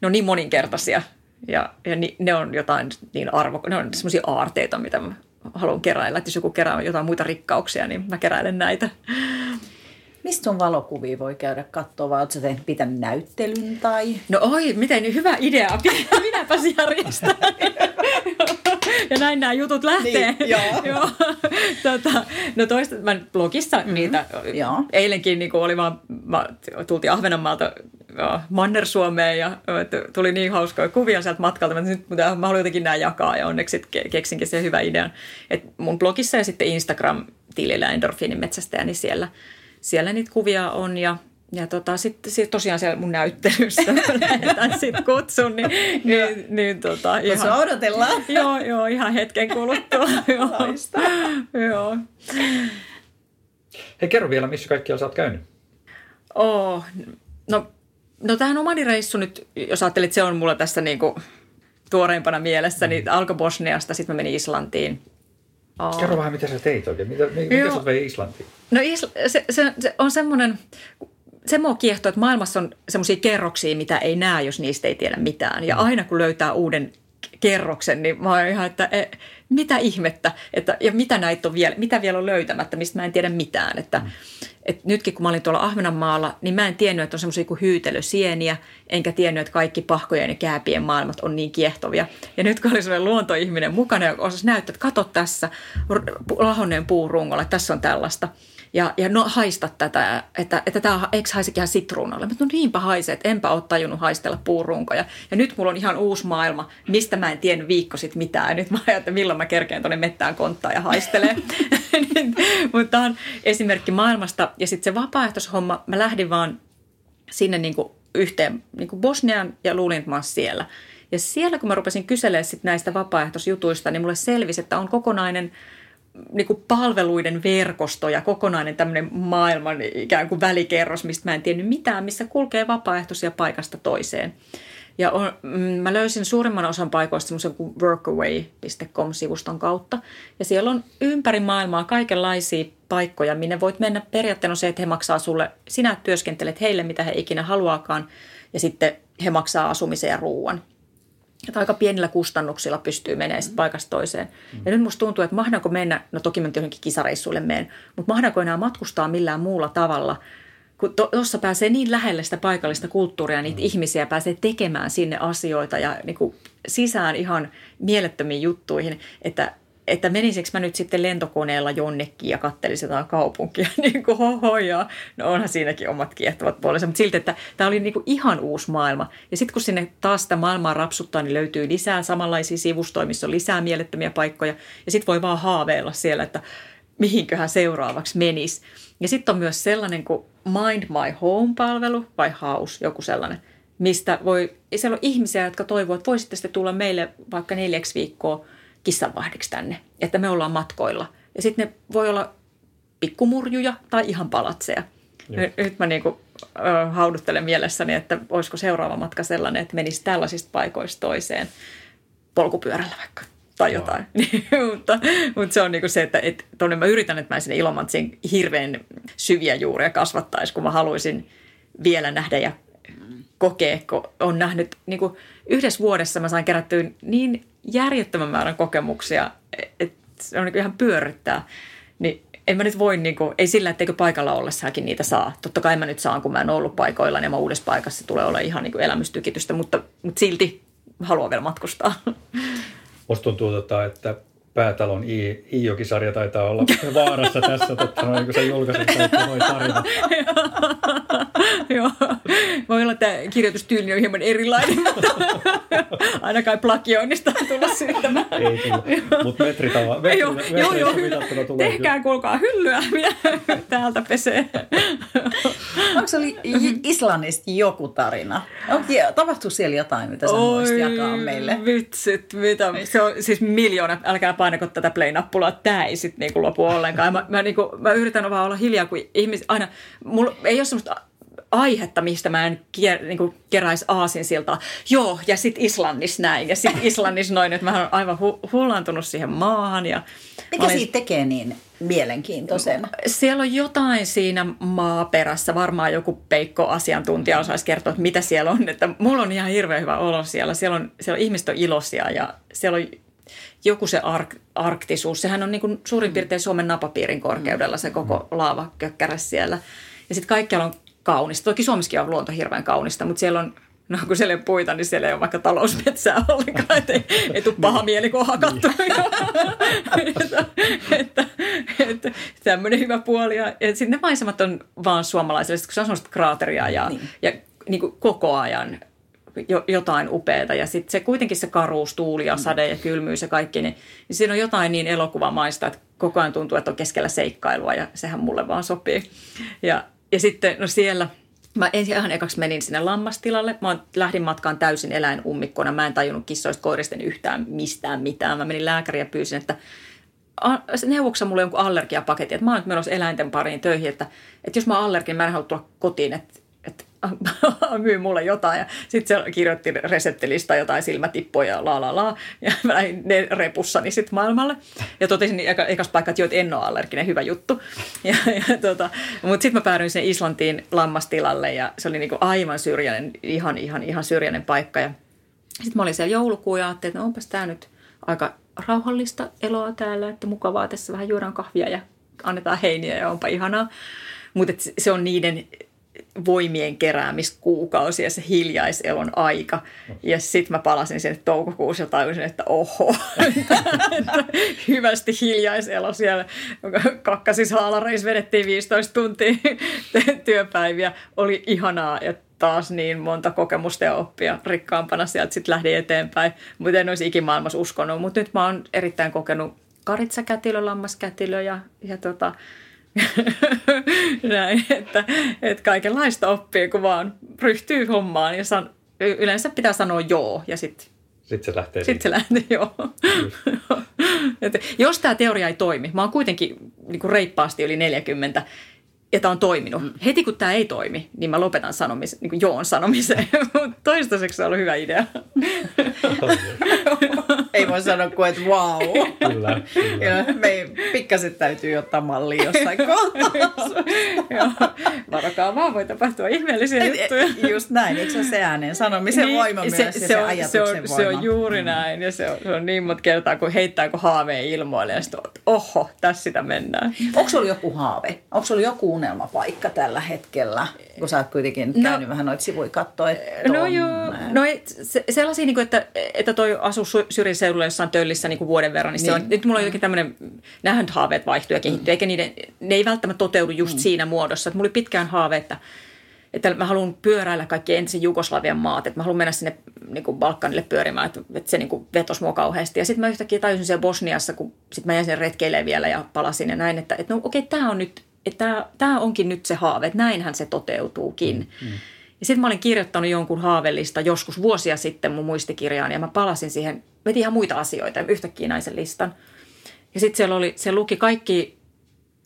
ne on niin moninkertaisia ja, ja ni, ne on jotain niin arvo, ne on semmoisia aarteita, mitä mä haluan keräillä. Että jos joku kerää jotain muita rikkauksia, niin mä keräilen näitä. Mistä sun valokuvia voi käydä katsoa, vai tehnyt pitänyt näyttelyn tai? No oi, miten niin hyvä idea. Minäpäs järjestän. ja näin nämä jutut lähtee. Niin, joo. joo. tota, no toista, mä blogissa mm-hmm. niitä, joo. eilenkin niin oli vaan, mä, tultiin Ahvenanmaalta Manner-Suomeen ja tuli niin hauskoja kuvia sieltä matkalta, että nyt mä haluan jotenkin nämä jakaa ja onneksi keksinkin sen hyvä idean. Et mun blogissa ja sitten Instagram-tilillä Endorfinin metsästäjä, niin siellä – siellä niitä kuvia on ja ja tota, sitten sit tosiaan siellä mun näyttelyssä lähetän sitten kutsun, niin, niin, niin tota, ihan, odotellaan. Joo, joo, ihan hetken kuluttua. joo, joo. Hei, kerro vielä, missä kaikkialla sä oot käynyt? Oh, no, no tähän omani reissu nyt, jos ajattelit, se on mulla tässä niinku tuoreimpana mielessä, niin alkoi Bosniasta, sitten mä menin Islantiin – Oh. Kerro vähän, mitä sä teit oikein. Mitä, mitä sä vei Islantiin? No Isla- se, se, se on semmoinen, se mua kiehtoo, että maailmassa on semmoisia kerroksia, mitä ei näe, jos niistä ei tiedä mitään. Ja mm. aina kun löytää uuden kerroksen, niin mä oon ihan, että e, mitä ihmettä, että, ja mitä näitä on vielä, mitä vielä on löytämättä, mistä mä en tiedä mitään. Että, mm. et nytkin kun mä olin tuolla Ahvenanmaalla, niin mä en tiennyt, että on semmoisia kuin hyytelösieniä, enkä tiennyt, että kaikki pahkojen ja kääpien maailmat on niin kiehtovia. Ja nyt kun oli sellainen luontoihminen mukana, joka osasi näyttää, että kato tässä lahonneen puurungolla, tässä on tällaista – ja, ja no haista tätä, että, että tämä eikö haisikin ihan sitruunalle. Mutta no niinpä haisee, että enpä ole tajunnut haistella puurunkoja. Ja nyt mulla on ihan uusi maailma, mistä mä en tiennyt viikko sitten mitään. Nyt mä ajattelen, milloin mä kerkeen tuonne mettään konttaa ja haistelee. Mutta tämä on esimerkki maailmasta. Ja sitten se vapaaehtoishomma, mä lähdin vaan sinne niin kuin yhteen niin kuin Bosnian ja luulin, että mä siellä. Ja siellä kun mä rupesin kyselemään sit näistä vapaaehtoisjutuista, niin mulle selvisi, että on kokonainen – niin kuin palveluiden verkosto ja kokonainen tämmöinen maailman ikään kuin välikerros, mistä mä en tiennyt mitään, missä kulkee vapaaehtoisia paikasta toiseen. Ja on, mm, mä löysin suurimman osan paikoista semmoisen kuin workaway.com-sivuston kautta. Ja siellä on ympäri maailmaa kaikenlaisia paikkoja, minne voit mennä. Periaatteena on se, että he maksaa sulle, sinä työskentelet heille, mitä he ikinä haluaakaan. Ja sitten he maksaa asumisen ja ruoan että aika pienillä kustannuksilla pystyy menemään mm. paikasta toiseen. Mm. Ja nyt musta tuntuu, että mahdanko mennä, no toki mä johonkin kisareissuille menen, mutta mahdanko enää matkustaa millään muulla tavalla, kun tuossa pääsee niin lähelle sitä paikallista kulttuuria, niitä mm. ihmisiä pääsee tekemään sinne asioita ja niin kuin sisään ihan mielettömiin juttuihin, että että menisikö mä nyt sitten lentokoneella jonnekin ja kattelisin jotain kaupunkia, niin kuin hohoja. No onhan siinäkin omat kiehtovat puolensa, mutta silti, että tämä oli niin kuin ihan uusi maailma. Ja sitten kun sinne taas sitä maailmaa rapsuttaa, niin löytyy lisää samanlaisia sivustoja, missä on lisää mielettömiä paikkoja. Ja sitten voi vaan haaveilla siellä, että mihinköhän seuraavaksi menisi. Ja sitten on myös sellainen kuin Mind My Home-palvelu vai House, joku sellainen. mistä voi, siellä on ihmisiä, jotka toivovat, että voisitte sitten tulla meille vaikka neljäksi viikkoa kissanvahdiksi tänne, että me ollaan matkoilla. Ja sitten ne voi olla pikkumurjuja tai ihan palatseja. Nyt, nyt mä niin kuin, hauduttelen mielessäni, että olisiko seuraava matka sellainen, että menisi tällaisista paikoista toiseen polkupyörällä vaikka tai jotain. mutta, mutta se on niin kuin se, että, että tonne mä yritän, että mä sinne Ilomantsiin hirveän syviä juuria kasvattaisi, kun mä haluaisin vielä nähdä ja kokea, kun on nähnyt niin kuin yhdessä vuodessa mä sain kerättyä niin järjettömän määrän kokemuksia, että se on niin ihan pyörryttää. Niin en mä nyt voi, niin kuin, ei sillä, etteikö paikalla ollessakin niitä saa. Totta kai mä nyt saan, kun mä en ollut paikoilla, niin mä uudessa paikassa tulee olla ihan niin kuin elämystykitystä, mutta, mutta silti haluan vielä matkustaa. Musta tuntuu, tota, että Päätalon I, Iijoki-sarja taitaa olla vaarassa tässä, totta noin, kun sä julkaisit noin tarina. Joo, voi olla, että kirjoitustyyli on hieman erilainen, mutta ainakaan plagioinnista on tullut syyttämään. Ei tullut, mutta metritava, metri, joo, joo, joo, mitattuna tulee. Tehkää kuulkaa hyllyä, täältä pesee. Onko se oli Islannista joku tarina? Tapahtuu siellä jotain, mitä sä voisit jakaa meille? vitsit, mitä? Se on siis miljoona, älkää painako tätä play-nappulaa, tämä ei sitten niinku lopu ollenkaan. Mä, mä, niinku, mä yritän vaan olla hiljaa, kun ihmis, aina, mulla ei ole semmoista aihetta, mistä mä en kier, niin kuin keräisi aasinsiltaa. Joo, ja sitten Islannissa näin, ja sitten Islannissa noin, että mä oon aivan hu- hullantunut siihen maahan. Ja Mikä olin... siitä tekee niin mielenkiintoisen? Siellä on jotain siinä maaperässä, varmaan joku peikko-asiantuntija osaisi kertoa, että mitä siellä on. Että mulla on ihan hirveän hyvä olo siellä. Siellä on, siellä on ihmiset on iloisia ja siellä on joku se ark, arktisuus, sehän on niin kuin suurin piirtein Suomen napapiirin korkeudella se koko laavakökkärä siellä. Ja sitten kaikkialla on kaunista. Toki Suomessakin on luonto hirveän kaunista, mutta siellä on No kun siellä ei ole puita, niin siellä ei ole vaikka talousmetsää ollenkaan, että ei, ei tule paha mieli, kun on hakattu. että, että, että, tämmöinen hyvä puoli. Ja, ja sitten ne maisemat on vaan suomalaisille, kun se on sellaista kraateria ja, niin. ja niin kuin koko ajan jo, jotain upeaa. Ja sitten se kuitenkin se karuus, tuuli ja sade ja kylmyys ja kaikki, niin, niin siinä on jotain niin elokuvamaista, että koko ajan tuntuu, että on keskellä seikkailua ja sehän mulle vaan sopii. Ja, ja sitten no siellä – Mä ensin ihan ekaksi menin sinne lammastilalle. Mä lähdin matkaan täysin eläinummikkona. Mä en tajunnut kissoista koiristen yhtään mistään mitään. Mä menin lääkäriä ja pyysin, että neuvoksa mulle jonkun allergiapaketti, että mä oon nyt menossa eläinten pariin töihin, että, että jos mä oon allerginen, mä en halua tulla kotiin, että myy mulle jotain. Ja sitten se kirjoitti reseptilista jotain silmätippoja ja la la la. Ja mä lähdin ne repussani sitten maailmalle. Ja totesin eka, ekas paikka, että joo, en ole allerginen, hyvä juttu. Ja, ja tota, Mutta sitten mä päädyin sen Islantiin lammastilalle ja se oli niinku aivan syrjäinen, ihan, ihan, ihan syrjäinen paikka. Ja sitten mä olin siellä joulukuun ja ajattelin, että no onpas tämä nyt aika rauhallista eloa täällä, että mukavaa tässä vähän juodaan kahvia ja annetaan heiniä ja onpa ihanaa. Mutta se on niiden voimien keräämiskuukausi ja se hiljaiselon aika. Ja sitten mä palasin sinne toukokuussa ja tajusin, että oho, hyvästi hiljaiselo siellä. Kakkasis haalareissa vedettiin 15 tuntia työpäiviä. Oli ihanaa ja taas niin monta kokemusta ja oppia rikkaampana sieltä sitten lähdin eteenpäin. Mutta en olisi ikimaailmassa uskonut. Mutta nyt mä oon erittäin kokenut karitsakätilö, lammaskätilö ja, ja tota, Näin, että, että kaikenlaista oppii, kun vaan ryhtyy hommaan ja san, yleensä pitää sanoa joo ja sitten sitten se lähtee Sitten se lähtee, joo. että jos tämä teoria ei toimi, mä oon kuitenkin niin kuin reippaasti yli 40 ja tämä on toiminut. Mm. Heti kun tämä ei toimi, niin mä lopetan sanomis, niin kuin joon sanomiseen. Toistaiseksi se on ollut hyvä idea. ei voi sanoa kuin, että wow. Kyllä, kyllä. Ja me pikkasen täytyy ottaa mallia jossain kohtaa. Varokaa vaan, voi tapahtua ihmeellisiä et, juttuja. Just näin, eikö se se äänen sanomisen niin, voima se, myös se, se, on, se on, voima. Se on juuri mm. näin ja se on, se on niin monta kertaa, kun heittää kun haaveen ilmoille ja sitten oho, tässä sitä mennään. Onko sulla joku haave? Onko sulla joku unelmapaikka tällä hetkellä? Kun sä oot kuitenkin no, käynyt vähän noita sivuja katsoa. No joo, no se, sellaisia, niin kuin, että, että toi asuu syrjäseudulla jossain töllissä niin kuin vuoden verran, niin, niin. Se on, nyt mulla on jotenkin tämmöinen, nämähän haaveet vaihtuu ja kehittyy, mm. eikä niiden, ne ei välttämättä toteudu just mm. siinä muodossa. Että mulla oli pitkään haave, että, että mä haluan pyöräillä kaikki ensin Jugoslavian maat, että mä haluan mennä sinne niin kuin Balkanille pyörimään, että, että se niin kuin vetosi mua kauheasti. Ja sitten mä yhtäkkiä tajusin siellä Bosniassa, kun sitten mä jäin sen retkeilemään vielä ja palasin ja näin, että, että no okei, okay, tämä on nyt että tämä onkin nyt se haave, että näinhän se toteutuukin. Mm, mm. Ja sitten mä olin kirjoittanut jonkun haavellista joskus vuosia sitten mun muistikirjaan ja mä palasin siihen, vetin ihan muita asioita yhtäkkiä naisen listan. Ja sitten siellä, oli, se luki kaikki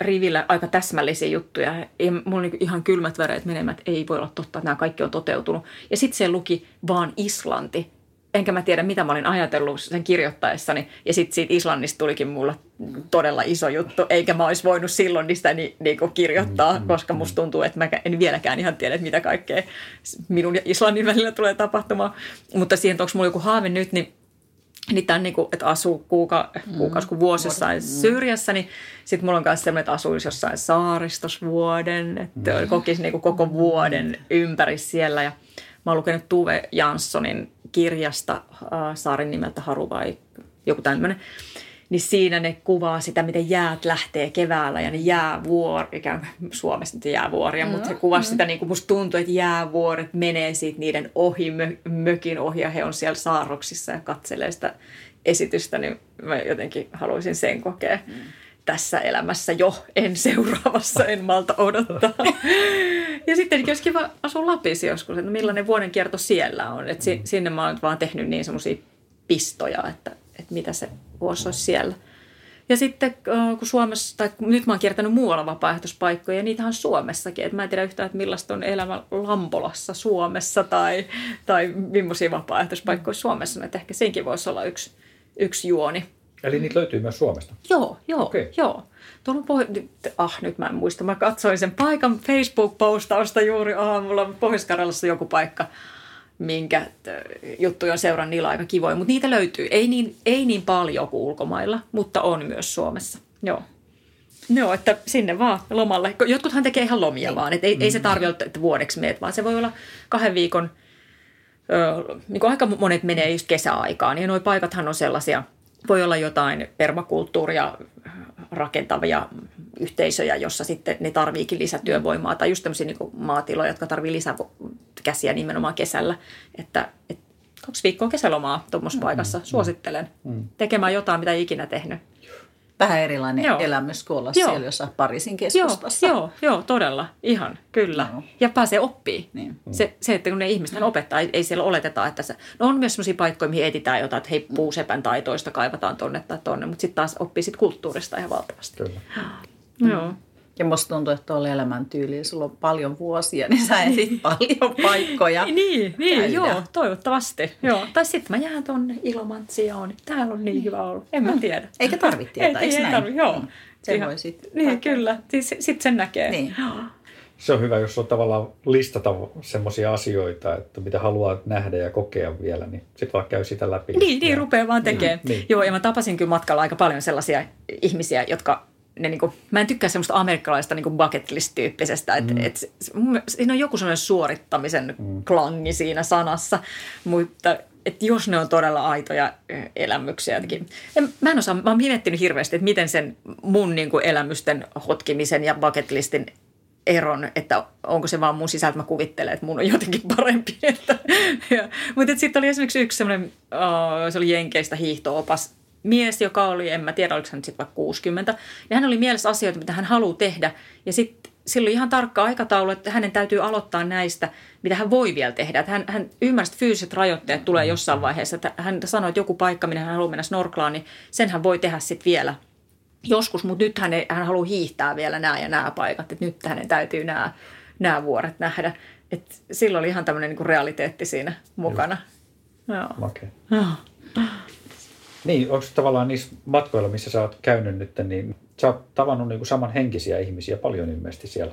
rivillä aika täsmällisiä juttuja. Ja mulla oli ihan kylmät väreet menemät, ei voi olla totta, että nämä kaikki on toteutunut. Ja sitten se luki vaan Islanti enkä mä tiedä, mitä mä olin ajatellut sen kirjoittaessani. Ja sitten siitä Islannista tulikin mulle todella iso juttu, eikä mä olisi voinut silloin niistä ni, niinku kirjoittaa, mm, koska musta tuntuu, että mä en vieläkään ihan tiedä, että mitä kaikkea minun ja Islannin välillä tulee tapahtumaan. Mutta siihen, että onko mulla joku haave nyt, niin niin tämän, niin kuin, että asuu kuuka, mm. kuukausi kuin vuosi jossain mm. syrjässä, niin sitten mulla on myös sellainen, että asuisi jossain vuoden, että mm. kokisi niin kuin koko vuoden ympäri siellä. Ja mä oon lukenut Tuve Janssonin kirjasta äh, saarin nimeltä Haru vai joku tämmöinen. Niin siinä ne kuvaa sitä, miten jäät lähtee keväällä ja ne jäävuori, ikään kuin Suomessa nyt jäävuoria, mm, mutta se kuvaa mm. sitä, niin kuin musta tuntuu, että jäävuoret menee siitä niiden ohi, mö, mökin ohi ja he on siellä saarroksissa ja katselee sitä esitystä, niin mä jotenkin haluaisin sen kokea. Mm tässä elämässä jo, en seuraavassa, en malta odottaa. ja sitten olisi kiva asua Lapissa joskus, että millainen vuoden kierto siellä on. Että sinne mä oon vaan tehnyt niin semmoisia pistoja, että, että mitä se vuosi olisi siellä. Ja sitten kun Suomessa, tai nyt mä oon kiertänyt muualla vapaaehtoispaikkoja, ja niitä on Suomessakin. että mä en tiedä yhtään, että millaista on elämä Lampolassa Suomessa, tai, tai millaisia vapaaehtoispaikkoja Suomessa. Että ehkä senkin voisi olla yksi, yksi juoni. Eli niitä löytyy myös Suomesta? Joo, joo, okay. joo. Tuolla poh- ah, nyt mä en muista. Mä katsoin sen paikan Facebook-postausta juuri aamulla. Pohjois-Karjalassa joku paikka, minkä juttuja on seurannut niillä aika kivoja. Mutta niitä löytyy. Ei niin, ei niin paljon kuin ulkomailla, mutta on myös Suomessa. Joo. Joo, että sinne vaan lomalle. Jotkuthan tekee ihan lomia niin. vaan. Et ei, mm. ei se tarvitse olla, että vuodeksi meet, vaan se voi olla kahden viikon. Ö, niin kuin aika monet menee just kesäaikaan. Ja nuo paikathan on sellaisia – voi olla jotain permakulttuuria rakentavia yhteisöjä, jossa sitten ne tarviikin lisätyövoimaa tai just tämmöisiä niin maatiloja, jotka tarvii lisäkäsiä nimenomaan kesällä. Että, että kaksi viikkoa kesälomaa tuommoisessa mm, paikassa mm, suosittelen mm. tekemään jotain, mitä ei ikinä tehnyt vähän erilainen joo. elämys kuin olla joo. siellä jossain Pariisin keskustassa. Joo, joo, joo todella, ihan, kyllä. Joo. Ja pääsee oppii. Niin. Se, se, että kun ne ihmiset opettaa, ei, ei siellä oleteta, että se... No on myös sellaisia paikkoja, mihin etsitään jotain, että hei, puusepän taitoista kaivataan tonne tai tonne, mutta sitten taas oppii sit kulttuurista ihan valtavasti. Kyllä. Joo. Ja musta tuntuu, että tuolla elämäntyyliin sulla on paljon vuosia, niin sä etit paljon paikkoja. niin, niin joo, toivottavasti. Joo. Tai sitten mä jään tuonne Ilomantsiin ja on, täällä on niin hyvä olla. En mä mm. tiedä. Eikä tarvitse tietää, eikö näin? Tarvi, joo. Mm. Se Ihan, voi sitten. Niin, kyllä. Siis sitten sen näkee. Niin. Se on hyvä, jos on tavallaan listata semmoisia asioita, että mitä haluaa nähdä ja kokea vielä, niin sitten vaan käy sitä läpi. Niin, niin rupeaa vaan tekemään. Mm, niin. Joo, ja mä tapasin kyllä matkalla aika paljon sellaisia ihmisiä, jotka ne niinku, mä en tykkää semmoista amerikkalaista niinku bucket list-tyyppisestä, että mm. et, siinä on joku sellainen suorittamisen mm. klangi siinä sanassa, mutta että jos ne on todella aitoja elämyksiä jotenkin. En, mä en osaa, mä oon miettinyt hirveästi, että miten sen mun niinku elämysten hotkimisen ja bucket listin eron, että onko se vaan mun sisältä, mä kuvittelen, että mun on jotenkin parempi. Että, ja, mutta sitten oli esimerkiksi yksi semmoinen, uh, se oli Jenkeistä hiihtoopas, mies, joka oli, en mä tiedä, oliko hän sitten vaikka 60. Ja hän oli mielessä asioita, mitä hän haluaa tehdä. Ja sitten silloin ihan tarkka aikataulu, että hänen täytyy aloittaa näistä, mitä hän voi vielä tehdä. Että hän, hän ymmärsi, että fyysiset rajoitteet tulee jossain vaiheessa. Että hän sanoi, että joku paikka, minne hän haluaa mennä snorklaan, niin sen hän voi tehdä sitten vielä joskus. Mutta nyt hän, hän haluaa hiihtää vielä nämä ja nämä paikat. Että nyt hänen täytyy nämä, nämä vuoret nähdä. että silloin oli ihan tämmöinen niin realiteetti siinä mukana. Joo. Okay. Joo. Niin, onko tavallaan niissä matkoilla, missä sä oot käynyt nyt, niin sä oot tavannut niin samanhenkisiä ihmisiä paljon ilmeisesti siellä?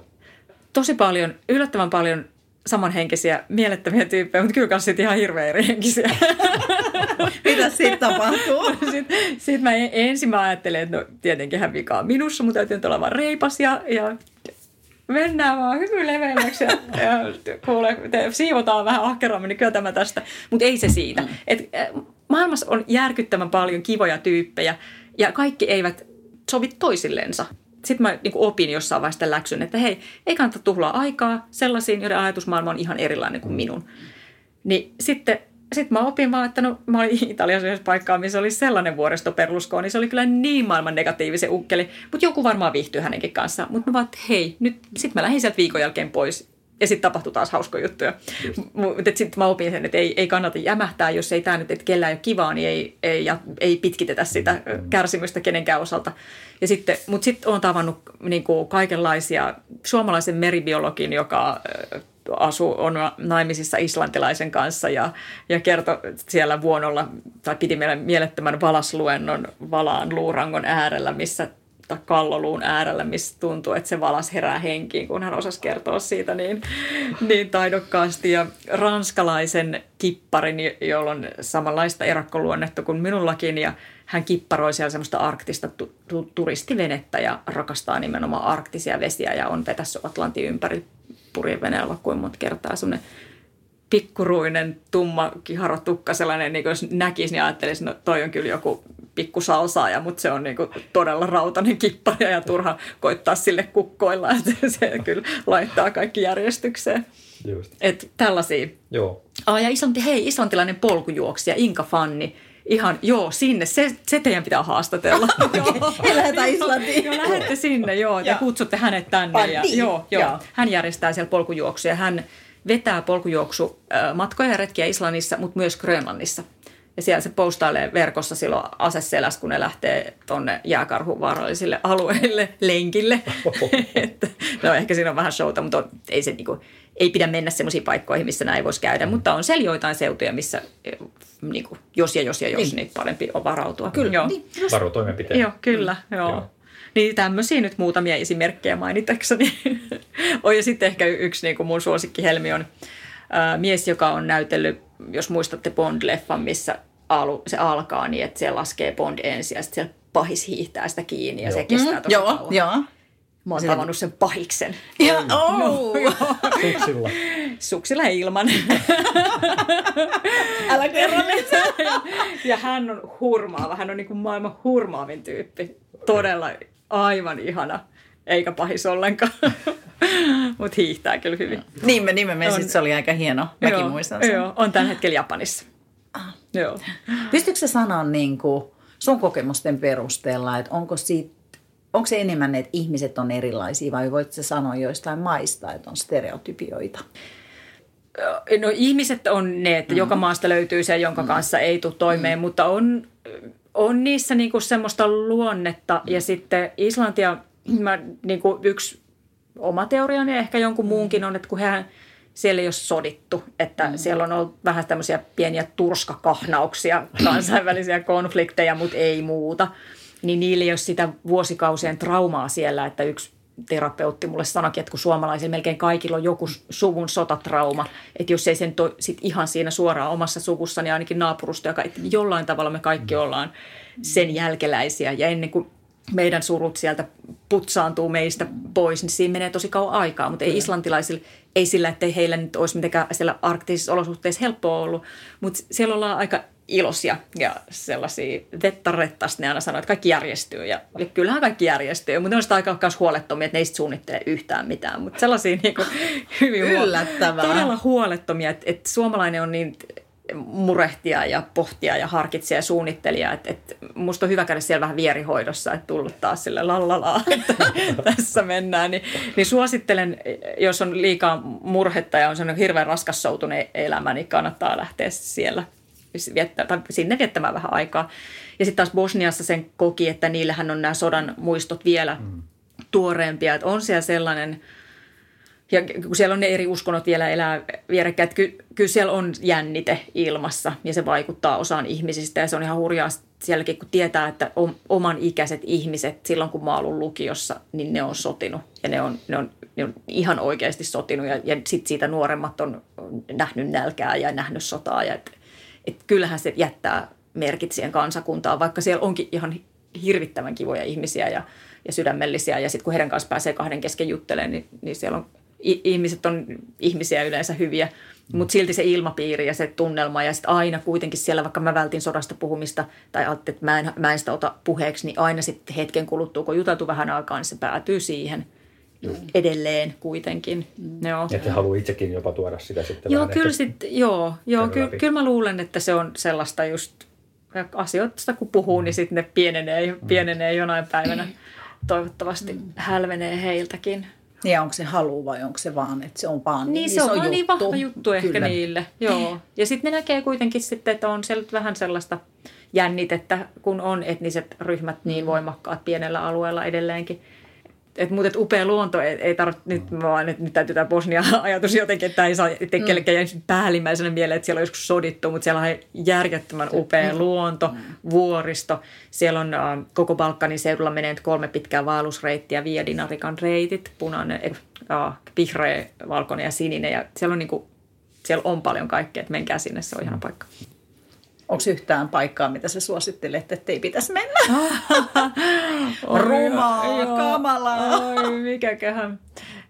Tosi paljon, yllättävän paljon samanhenkisiä, mielettömiä tyyppejä, mutta kyllä kanssa ihan hirveän eri henkisiä. Mitä sitten tapahtuu? Sitten, sitten mä ensin mä ajattelin, että no tietenkin hän vikaa minussa, mutta täytyy olla vaan reipas ja, ja mennään vaan hymyileveämmäksi ja, ja kuule, te siivotaan vähän ahkerammin, niin kyllä tämä tästä. Mutta ei se siitä. Et, maailmassa on järkyttävän paljon kivoja tyyppejä ja kaikki eivät sovi toisillensa. Sitten mä niin opin jossain vaiheessa läksyn, että hei, ei kannata tuhlaa aikaa sellaisiin, joiden ajatusmaailma on ihan erilainen kuin minun. Niin sitten sitten mä opin vaan, että no, mä olin Italiassa yhdessä paikkaa, missä oli sellainen vuoristo Berlusconi, niin se oli kyllä niin maailman negatiivisen ukkeli, mutta joku varmaan viihtyy hänenkin kanssa. Mutta mä vaan, että hei, nyt, sitten mä lähdin sieltä viikon jälkeen pois Ja sitten tapahtuu taas hauskoja juttuja. Mutta sitten mä opin sen, että ei, ei kannata jämähtää, jos ei tämä nyt, että kellään ei ole kivaa, niin ei, ei, ja, ei pitkitetä sitä mm. kärsimystä kenenkään osalta. Ja sitten, mutta sitten olen tavannut niin kuin kaikenlaisia, suomalaisen meribiologin, joka asu, on naimisissa islantilaisen kanssa ja, ja kertoi siellä vuonolla, tai piti meille mielettömän valasluennon Valaan luurangon äärellä, missä tai kalloluun äärellä, missä tuntuu, että se valas herää henkiin, kun hän osasi kertoa siitä niin, niin taidokkaasti. Ja ranskalaisen kipparin, jolla on samanlaista erakkoluonnetta kuin minullakin, ja hän kipparoi siellä semmoista arktista tu- tu- turistivenettä ja rakastaa nimenomaan arktisia vesiä ja on vetässä Atlantin ympäri purjeveneellä kuin monta kertaa semmoinen pikkuruinen, tumma, kiharotukka, sellainen, niin jos näkisi, niin ajattelisi, no toi on kyllä joku pikku salsaaja, mutta se on niin kuin todella rautainen kippari ja turha koittaa sille kukkoilla, että se kyllä laittaa kaikki järjestykseen. Just. Et tällaisia. Joo. Ah, ja islanti, hei, islantilainen polkujuoksija, Inka Fanni, ihan, joo, sinne, se, se teidän pitää haastatella. joo, lähdetään Islantiin. joo, lähdette sinne, joo, ja kutsutte hänet tänne. Ja, joo, joo, joo, hän järjestää siellä polkujuoksuja. Hän vetää polkujuoksu matkoja ja retkiä Islannissa, mutta myös Grönlannissa. Ja siellä se postailee verkossa silloin aseseläs, kun ne lähtee tuonne jääkarhun vaarallisille alueille lenkille. että, no ehkä siinä on vähän showta, mutta on, ei, se, niinku, ei pidä mennä sellaisiin paikkoihin, missä näin voisi käydä. Mm. Mutta on siellä joitain seutuja, missä niinku, jos ja jos ja jos, niin, niin parempi on varautua. Kyllä, joo. Niin, Varotoimenpiteet. Joo, kyllä. Mm. Joo. joo. Niin tämmöisiä nyt muutamia esimerkkejä mainitakseni. on ja sitten ehkä yksi niin kuin mun suosikkihelmi on ää, mies, joka on näytellyt, jos muistatte Bond-leffan, missä alu, se alkaa niin, että se laskee Bond ensin ja sitten siellä pahis hiihtää sitä kiinni ja joo. se kestää mm, tosi joo, kauan. Joo. Mä oon tavannut sen pahiksen. Ja, oh. no, joo. Suksilla. Suksilla ilman. Älä kerro Ja hän on hurmaava. Hän on niin kuin maailman hurmaavin tyyppi. Todella aivan ihana. Eikä pahis ollenkaan. Mutta hiihtää kyllä hyvin. Niin me, niin me on, se oli aika hieno. Mäkin joo, muistan sen. Joo, on tällä hetkellä Japanissa. Joo. Pystytkö sä sanoa niin kuin sun kokemusten perusteella, että onko siitä onko se enemmän, että ihmiset on erilaisia vai voitko se sanoa joistain maista, että on stereotypioita? No ihmiset on ne, että mm. joka maasta löytyy se, jonka mm. kanssa ei tule toimeen, mm. mutta on, on niissä niinku semmoista luonnetta ja sitten Islantia, mä, niinku yksi oma teoriani ja ehkä jonkun muunkin on, että kun hän siellä ei ole sodittu, että mm. siellä on ollut vähän tämmöisiä pieniä turskakahnauksia, kansainvälisiä konflikteja, mutta ei muuta. Niin niillä ei ole sitä vuosikausien traumaa siellä, että yksi terapeutti mulle sanoikin, että kun suomalaisilla melkein kaikilla on joku suvun sotatrauma, että jos ei sen to, sit ihan siinä suoraan omassa suvussa, niin ainakin naapurusta, joka, että jollain tavalla me kaikki mm. ollaan sen jälkeläisiä. Ja ennen kuin meidän surut sieltä putsaantuu meistä pois, niin siinä menee tosi kauan aikaa. Mutta ei islantilaisilla, ei sillä, että heillä nyt olisi mitenkään siellä arktisissa olosuhteissa helppoa ollut, mutta siellä ollaan aika iloisia ja sellaisia vettarettas, ne aina sanoo, että kaikki järjestyy. Ja, ja kyllähän kaikki järjestyy, mutta ne on sitä aika myös huolettomia, että ne ei suunnittele yhtään mitään. Mutta sellaisia niin kuin, hyvin Yllättävää. todella huolettomia, että, että suomalainen on niin murehtia ja pohtia ja harkitsia ja suunnittelija. Että, että musta on hyvä käydä siellä vähän vierihoidossa, että tullut taas sille lallalaa, että tässä mennään. Niin, niin suosittelen, jos on liikaa murhetta ja on sellainen hirveän raskas soutuneen elämä, niin kannattaa lähteä siellä viettää, tai sinne viettämään vähän aikaa. Ja sitten taas Bosniassa sen koki, että niillähän on nämä sodan muistot vielä mm. tuoreempia. Että on siellä sellainen – ja kun siellä on ne eri uskonnot vielä elää vierekkäin, että ky, kyllä siellä on jännite ilmassa ja se vaikuttaa osaan ihmisistä ja se on ihan hurjaa sielläkin, kun tietää, että oman ikäiset ihmiset silloin, kun mä ollut lukiossa, niin ne on sotinut ja ne on, ne on, ne on ihan oikeasti sotinut ja, ja sitten siitä nuoremmat on nähnyt nälkää ja nähnyt sotaa ja et, et kyllähän se jättää merkit siihen kansakuntaan, vaikka siellä onkin ihan hirvittävän kivoja ihmisiä ja, ja sydämellisiä ja sitten kun heidän kanssa pääsee kahden kesken juttelemaan, niin, niin siellä on ihmiset on ihmisiä yleensä hyviä, mutta silti se ilmapiiri ja se tunnelma ja sitten aina kuitenkin siellä, vaikka mä vältin sodasta puhumista tai ajattelin, että mä en, mä en sitä ota puheeksi, niin aina sitten hetken kuluttua, kun juteltu vähän aikaa, niin se päätyy siihen mm. edelleen kuitenkin. Mm. Joo. Että haluaa itsekin jopa tuoda sitä sitten Joo, kyllä, sit, joo, joo ky, kyllä mä luulen, että se on sellaista just asioista, kun puhuu, mm. niin sitten ne pienenee, pienenee jonain päivänä. Toivottavasti mm. hälvenee heiltäkin. Ja onko se halu vai onko se vaan, että se on vaan Niin, se on, vaan niin vahva juttu ehkä Kyllä. niille. Joo. Ja sitten ne näkee kuitenkin sitten, että on siellä vähän sellaista jännitettä, kun on etniset ryhmät niin mm. voimakkaat pienellä alueella edelleenkin – et, mutta et upea luonto ei, ei tarvitse, nyt vaan, että nyt täytyy tämä Bosnia-ajatus jotenkin, että ei saa itse mm. kellekään päällimmäisenä mieleen, että siellä on joskus sodittu, mutta siellä on järjettömän upea mm. luonto, mm. vuoristo. Siellä on äh, koko Balkanin seudulla menee kolme pitkää vaellusreittiä, Via Dinarikan reitit, punainen, äh, vihreä, valkoinen ja sininen. Ja siellä on, niinku, siellä on paljon kaikkea, että menkää sinne, se on ihana paikka. Onko yhtään paikkaa, mitä sä suosittelet, että ei pitäisi mennä? Rumaa, joo, kamalaa. Oi, mikäköhän.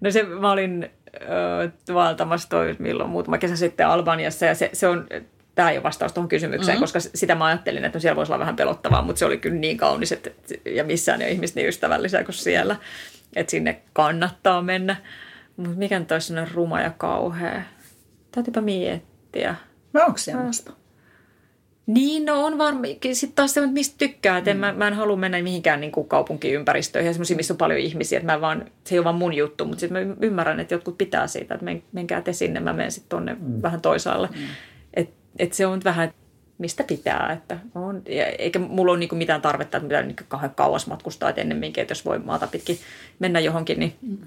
No se, mä olin äh, vaeltamassa toi milloin muutama kesä sitten Albaniassa ja se, se on, tämä ei ole vastaus tuohon kysymykseen, mm-hmm. koska sitä mä ajattelin, että siellä voisi olla vähän pelottavaa, mutta se oli kyllä niin kaunis että, ja missään ei ole ihmiset niin ystävällisiä kuin siellä, että sinne kannattaa mennä. Mutta mikä nyt olisi ruma ja kauhea? Täytyypä miettiä. No onko semmoista? Niin, no on varmaan. Sitten taas se, mistä tykkää. Mm. mä, mä en halua mennä mihinkään niin kuin kaupunkiympäristöihin, semmoisiin, missä on paljon ihmisiä. Että mä vaan, se ei ole vaan mun juttu, mutta sitten mä ymmärrän, että jotkut pitää siitä, että men, menkää te sinne, mä menen sitten tuonne mm. vähän toisaalle. Mm. Että et se on vähän, mistä pitää. Että on, ja eikä mulla ole niin mitään tarvetta, että mitään niin kauhean kauas matkustaa, että ennemminkin, että jos voi maata pitkin mennä johonkin, niin, mm.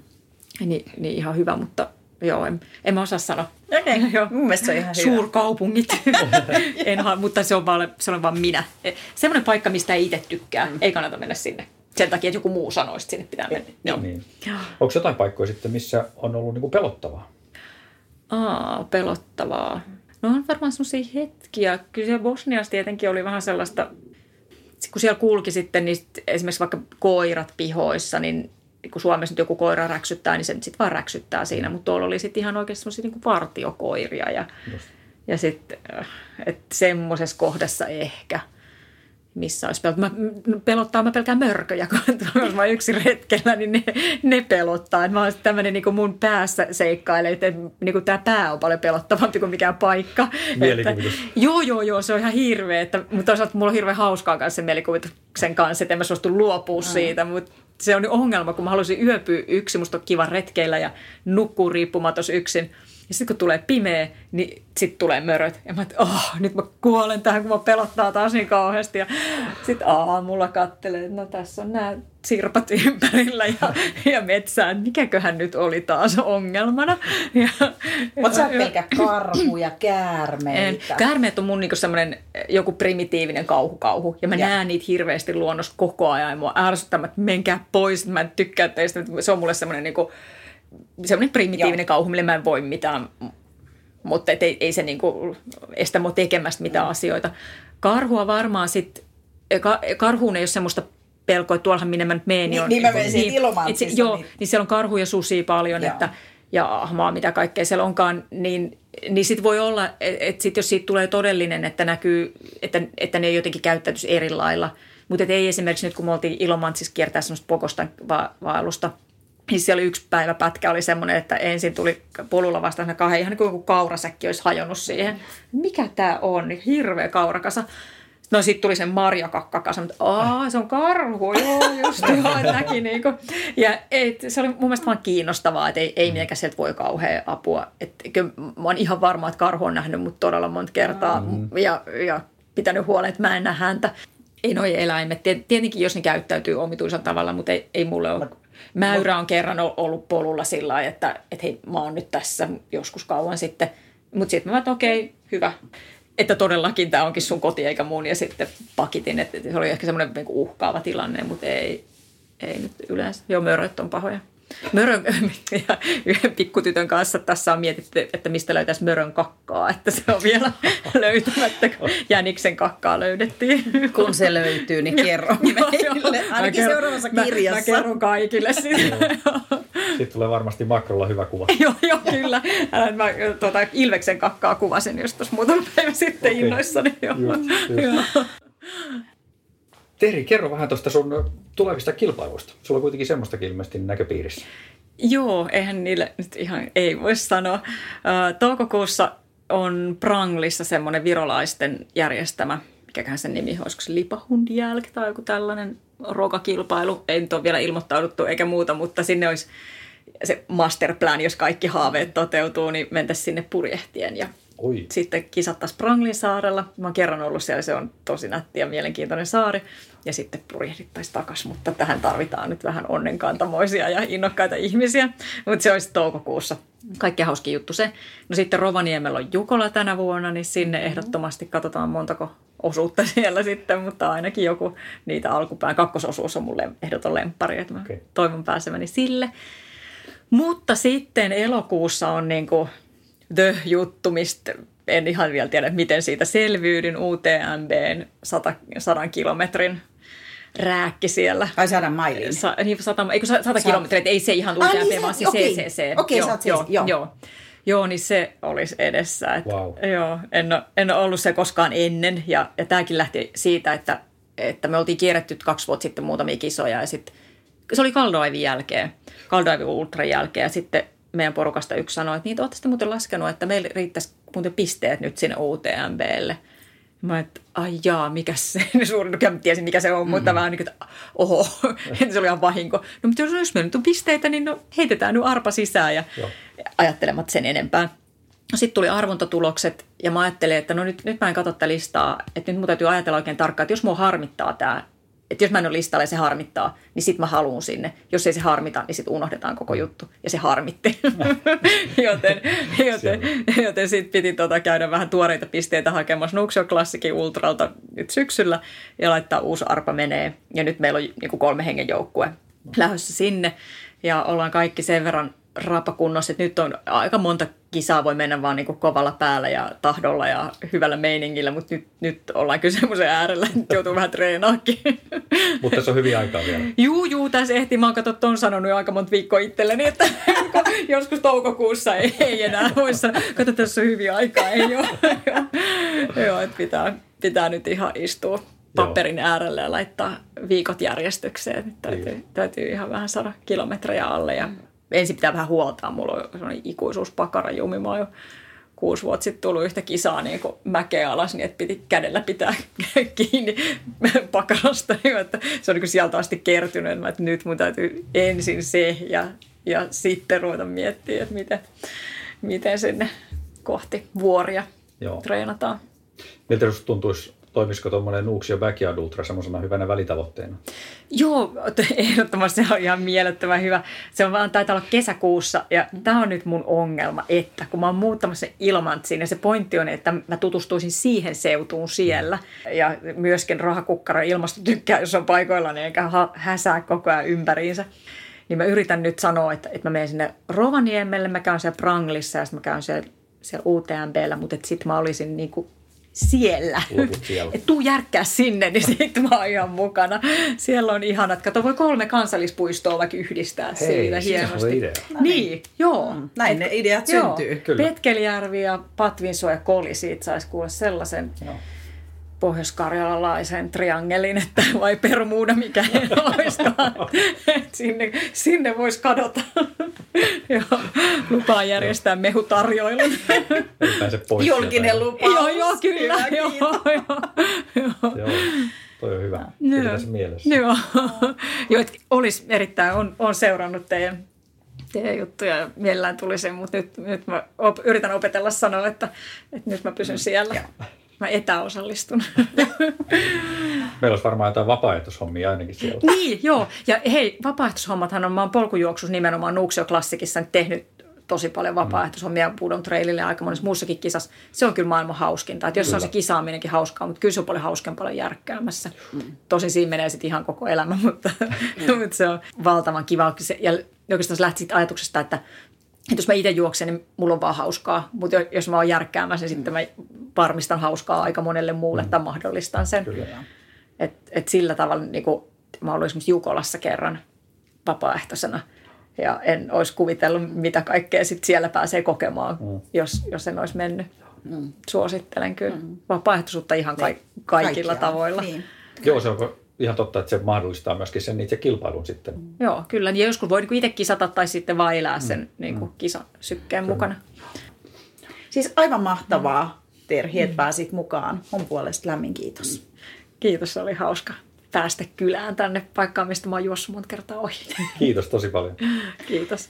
niin, niin ihan hyvä, mutta – Joo, en, en mä osaa sanoa. Okei, okay. Joo. mun mielestä se on ihan Suurkaupungit. en, mutta se on, vaan, se on vaan minä. Semmoinen paikka, mistä ei itse tykkää. Mm. Ei kannata mennä sinne. Sen takia, että joku muu sanoisi, että sinne pitää mennä. Joo. Niin. Onko jotain paikkoja sitten, missä on ollut niinku pelottavaa? Aa, pelottavaa. No on varmaan semmoisia hetkiä. Kyllä siellä Bosniassa tietenkin oli vähän sellaista, kun siellä kulki sitten niin esimerkiksi vaikka koirat pihoissa, niin kun Suomessa nyt joku koira räksyttää, niin se sitten vaan räksyttää siinä, mutta tuolla oli sitten ihan oikeasti semmoisia niin partiokoiria ja, ja sitten äh, että semmoisessa kohdassa ehkä – missä olisi pelottaa. Mä, pelottaa, mä pelkään mörköjä, kun mä yksi retkellä, niin ne, ne pelottaa. Mä oon tämmöinen niin mun päässä seikkailee, että niin tämä pää on paljon pelottavampi kuin mikään paikka. Että, joo, joo, joo, se on ihan hirveä. Että, mutta toisaalta mulla on hirveän hauskaa kanssa sen mielikuvituksen kanssa, että en mä suostu luopua siitä, mutta se on ongelma, kun mä haluaisin yöpyä yksin, musta on kiva retkeillä ja nukkuu riippumatos yksin. Ja sitten kun tulee pimeä, niin sitten tulee möröt. Ja mä että oh, nyt mä kuolen tähän, kun mä pelottaa taas niin kauheasti. Ja sitten aamulla kattelee, että no tässä on nämä sirpat ympärillä ja, ja metsään. Mikäköhän nyt oli taas ongelmana? Oletko sä pelkä karhuja, käärmeitä? Käärmeet on mun niinku semmoinen joku primitiivinen kauhukauhu. Ja mä ja. näen niitä hirveästi luonnossa koko ajan. Ja mua ärsyttää, että menkää pois, mä en tykkää teistä. Se on mulle semmoinen niinku, semmoinen primitiivinen Joo. kauhu, millä mä en voi mitään, mutta ei, ei se niinku estä mua tekemästä mitään mm. asioita. Karhua varmaan sitten, karhuun ei ole semmoista pelkoa, että tuollahan minne mä nyt menen. Niin, on, niin mä menen niin, niin, Joo, niin. niin siellä on karhuja susia paljon, Joo. että ja ahmaa, mitä kaikkea siellä onkaan, niin, niin sitten voi olla, että et sit jos siitä tulee todellinen, että näkyy, että, että ne jotenkin käyttäytyisi eri lailla. Mutta ei esimerkiksi nyt, kun me oltiin Ilomantsissa kiertää semmoista Pokostan va- vaellusta, siellä oli yksi päivä pätkä oli semmoinen, että ensin tuli polulla vastaan kahden, ihan niin kuin joku kaurasäkki olisi hajonnut siihen. Mikä tämä on? Hirveä kaurakasa. No sitten tuli sen marjakakkakasa, mutta aa, se on karhu, joo, just joo, näki niinku. Ja et, se oli mun mielestä vaan kiinnostavaa, että ei, ei mitenkään sieltä voi kauhean apua. että kyllä mä oon ihan varma, että karhu on nähnyt mut todella monta kertaa mm. ja, ja pitänyt huolen, että mä en näe häntä. Ei noi eläimet. Tietenkin jos ne käyttäytyy omituisella tavalla, mutta ei, ei mulle ole Mäyrä on kerran ollut polulla sillä lailla, että, että hei, mä oon nyt tässä joskus kauan sitten. Mutta sitten mä että okei, okay, hyvä. Että todellakin tämä onkin sun koti eikä mun. Ja sitten pakitin, että se oli ehkä semmoinen niinku uhkaava tilanne, mutta ei, ei nyt yleensä. Joo, möröt on pahoja. Mörön, ja yhden pikkutytön kanssa tässä on mietitty, että mistä löytäisi mörön kakkaa, että se on vielä löytämättä, kun Jäniksen kakkaa löydettiin. Kun se löytyy, niin kerro meille, ainakin kerron, seuraavassa kirjassa. Mä, mä kerron kaikille sitten. Sitten tulee varmasti makrolla hyvä kuva. joo, joo, kyllä. Mä tuota, Ilveksen kakkaa kuvasin just tuossa muutama päivä sitten okay. innoissani. Joo. Just, just. Terhi, kerro vähän tuosta sun tulevista kilpailuista. Sulla on kuitenkin semmoistakin ilmeisesti näköpiirissä. Joo, eihän niille nyt ihan ei voi sanoa. Toukokuussa on Pranglissa semmoinen virolaisten järjestämä, mikäköhän sen nimi, olisiko se Lipahundjälk tai joku tällainen ruokakilpailu. Ei nyt ole vielä ilmoittauduttu eikä muuta, mutta sinne olisi se masterplan, jos kaikki haaveet toteutuu, niin mentäisiin sinne purjehtien ja Oi. sitten kisattaisiin Pranglin saarella. Mä oon kerran ollut siellä, se on tosi nätti ja mielenkiintoinen saari. Ja sitten purjehdittaisiin takaisin, mutta tähän tarvitaan nyt vähän onnenkantamoisia ja innokkaita ihmisiä. Mutta se olisi toukokuussa. Kaikki hauski juttu se. No sitten Rovaniemellä on Jukola tänä vuonna, niin sinne ehdottomasti katsotaan montako osuutta siellä sitten, mutta ainakin joku niitä alkupään. Kakkososuus on mulle ehdoton lemppari, että mä Okei. toivon pääseväni sille. Mutta sitten elokuussa on niin kuin the-juttu, mistä en ihan vielä tiedä, miten siitä selviydyn. UTMBn 100, 100 kilometrin rääkki siellä. Ai saada mailiin. Sa, niin, sata, eikö sata Saat- kilometriä, ei se ihan Ai UTMB, niin se- vaan se okei. CCC. Okei, joo, sä oot joo, joo. joo. Joo, niin se olisi edessä. Et, Wow. Joo, en ole, en ole ollut se koskaan ennen ja, ja tämäkin lähti siitä, että, että me oltiin kierretty kaksi vuotta sitten muutamia kisoja ja sitten se oli Kaldoivin jälkeen, Kaldoivin Ultran jälkeen ja sitten meidän porukasta yksi sanoi, että niitä olette muuten laskenut, että meillä riittäisi muuten pisteet nyt sinne UTMBlle. Mä että ai jaa, mikä se, suurin mä tiesin mikä se on, mm-hmm. mutta vähän niin kuin, että oho, se oli ihan vahinko. No mutta jos, jos meillä nyt on pisteitä, niin no, heitetään nyt arpa sisään ja Joo. ajattelematta sen enempää. No sitten tuli arvontotulokset ja mä ajattelin, että no nyt, nyt mä en katso tätä listaa, että nyt mun täytyy ajatella oikein tarkkaan, että jos mua harmittaa tämä, että jos mä en ole listalla ja se harmittaa, niin sit mä haluan sinne. Jos ei se harmita, niin sit unohdetaan koko juttu. Ja se harmitti. joten joten, joten sitten piti tota käydä vähän tuoreita pisteitä hakemassa Nuuksio Klassikin Ultralta nyt syksyllä ja laittaa uusi arpa menee. Ja nyt meillä on niin kolme hengen joukkue lähdössä sinne. Ja ollaan kaikki sen verran rapakunnossa, että nyt on aika monta kisaa voi mennä vaan niin kuin kovalla päällä ja tahdolla ja hyvällä meiningillä, mutta nyt, nyt ollaan kyllä semmoisen äärellä, että joutuu vähän treenaakin. Mutta tässä on hyvin aikaa vielä. Juu, juu, tässä ehtii. Mä oon katsottu, on sanonut jo aika monta viikkoa itselleni, että joskus toukokuussa ei, ei enää voi sanoa. Kato, tässä on hyvin aikaa, ei ole. Joo, Joo, että pitää, pitää nyt ihan istua paperin äärelle ja laittaa viikot järjestykseen. Nyt Täytyy, täytyy ihan vähän saada kilometrejä alle ja ensin pitää vähän huoltaa. Mulla on sellainen ikuisuuspakara jumi. Mä oon jo kuusi vuotta sitten tullut yhtä kisaa niin kuin mäkeä alas, niin että piti kädellä pitää kiinni pakarasta. Niin että se on niin sieltä asti kertynyt, että nyt mun täytyy ensin se ja, ja sitten ruveta miettimään, että miten, miten sinne kohti vuoria Joo. treenataan. Miltä sinusta tuntuisi, toimisiko tuommoinen Nuuksio Backyard Ultra semmoisena hyvänä välitavoitteena? Joo, ehdottomasti se on ihan mielettömän hyvä. Se on vaan taitaa olla kesäkuussa ja tämä on nyt mun ongelma, että kun mä oon muuttamassa Ilmantsiin ja se pointti on, että mä tutustuisin siihen seutuun siellä ja myöskin rahakukkara ilmasto tykkää, jos on paikoillaan eikä ha- häsää koko ajan ympäriinsä. Niin mä yritän nyt sanoa, että, että mä menen sinne Rovaniemelle, mä käyn siellä Pranglissa ja sitten mä käyn siellä, siellä UTMBllä, mutta sitten mä olisin niin kuin siellä. Siellä. Et tuu järkkää sinne, niin sitten mä oon ihan mukana. Siellä on ihanat. Kato, voi kolme kansallispuistoa vaikka yhdistää Hei, siitä siinä on hienosti. idea. Niin, joo. Näin ne ideat Joo. syntyy. Kyllä. Petkelijärvi ja Patvinso ja Koli, siitä saisi kuulla sellaisen Joo. Pohjoiskarjalalaisen triangelin, että vai Permuuda, mikä olisikaan. Et sinne, sinne voisi kadota. Joo, lupaa järjestää mehutarjoilun. Ei pääse pois Julkinen lupaus. joo, joo, kyllä. Hyvä, Joo, joo, joo. Toi on hyvä. Joo. Pidetään se mielessä. Joo, joo olisi erittäin, on, on seurannut teidän, teidän juttuja ja mielellään tuli sen, mutta nyt, nyt mä op, yritän opetella sanoa, että, että nyt mä pysyn siellä. Mä etäosallistun. Meillä olisi varmaan jotain vapaaehtoishommia ainakin siellä. niin, joo. Ja hei, vapaaehtoishommathan on, mä oon polkujuoksussa nimenomaan Nuuksio Klassikissa tehnyt tosi paljon vapaaehtoishommia Budon Trailille ja aika monessa muussakin kisassa. Se on kyllä maailman hauskinta. Että jos se on se Kyllä. kisaaminenkin hauskaa, mutta kyllä se on paljon hauskempaa olla järkkäämässä. Tosin siinä menee sitten ihan koko elämä, mutta, mutta se on valtavan kiva. Se- Ja oikeastaan se lähti siitä ajatuksesta, että, että jos mä itse juoksen, niin mulla on vaan hauskaa. Mutta jos mä oon järkkäämässä, niin sitten mä varmistan hauskaa aika monelle muulle tai mahdollistan sen. Kyllä. Et, et sillä tavalla, niin kuin, mä olin esimerkiksi Jukolassa kerran vapaaehtoisena ja en olisi kuvitellut, mitä kaikkea sit siellä pääsee kokemaan, mm. jos, jos en olisi mennyt. Mm. Suosittelen kyllä. Mm. Vapaaehtoisuutta ihan ka- kaikilla Kaikkialla. tavoilla. Niin. Joo, se on ihan totta, että se mahdollistaa myöskin sen itse kilpailun sitten. Joo, kyllä. Ja joskus voi niin itse kisata tai sitten vaan elää sen niin kuin kisasykkeen mukana. Siis aivan mahtavaa, Terhi, että pääsit mukaan. Mun puolesta lämmin kiitos. Kiitos, se oli hauska päästä kylään tänne paikkaan, mistä mä oon juossut monta kertaa ohi. Kiitos tosi paljon. Kiitos.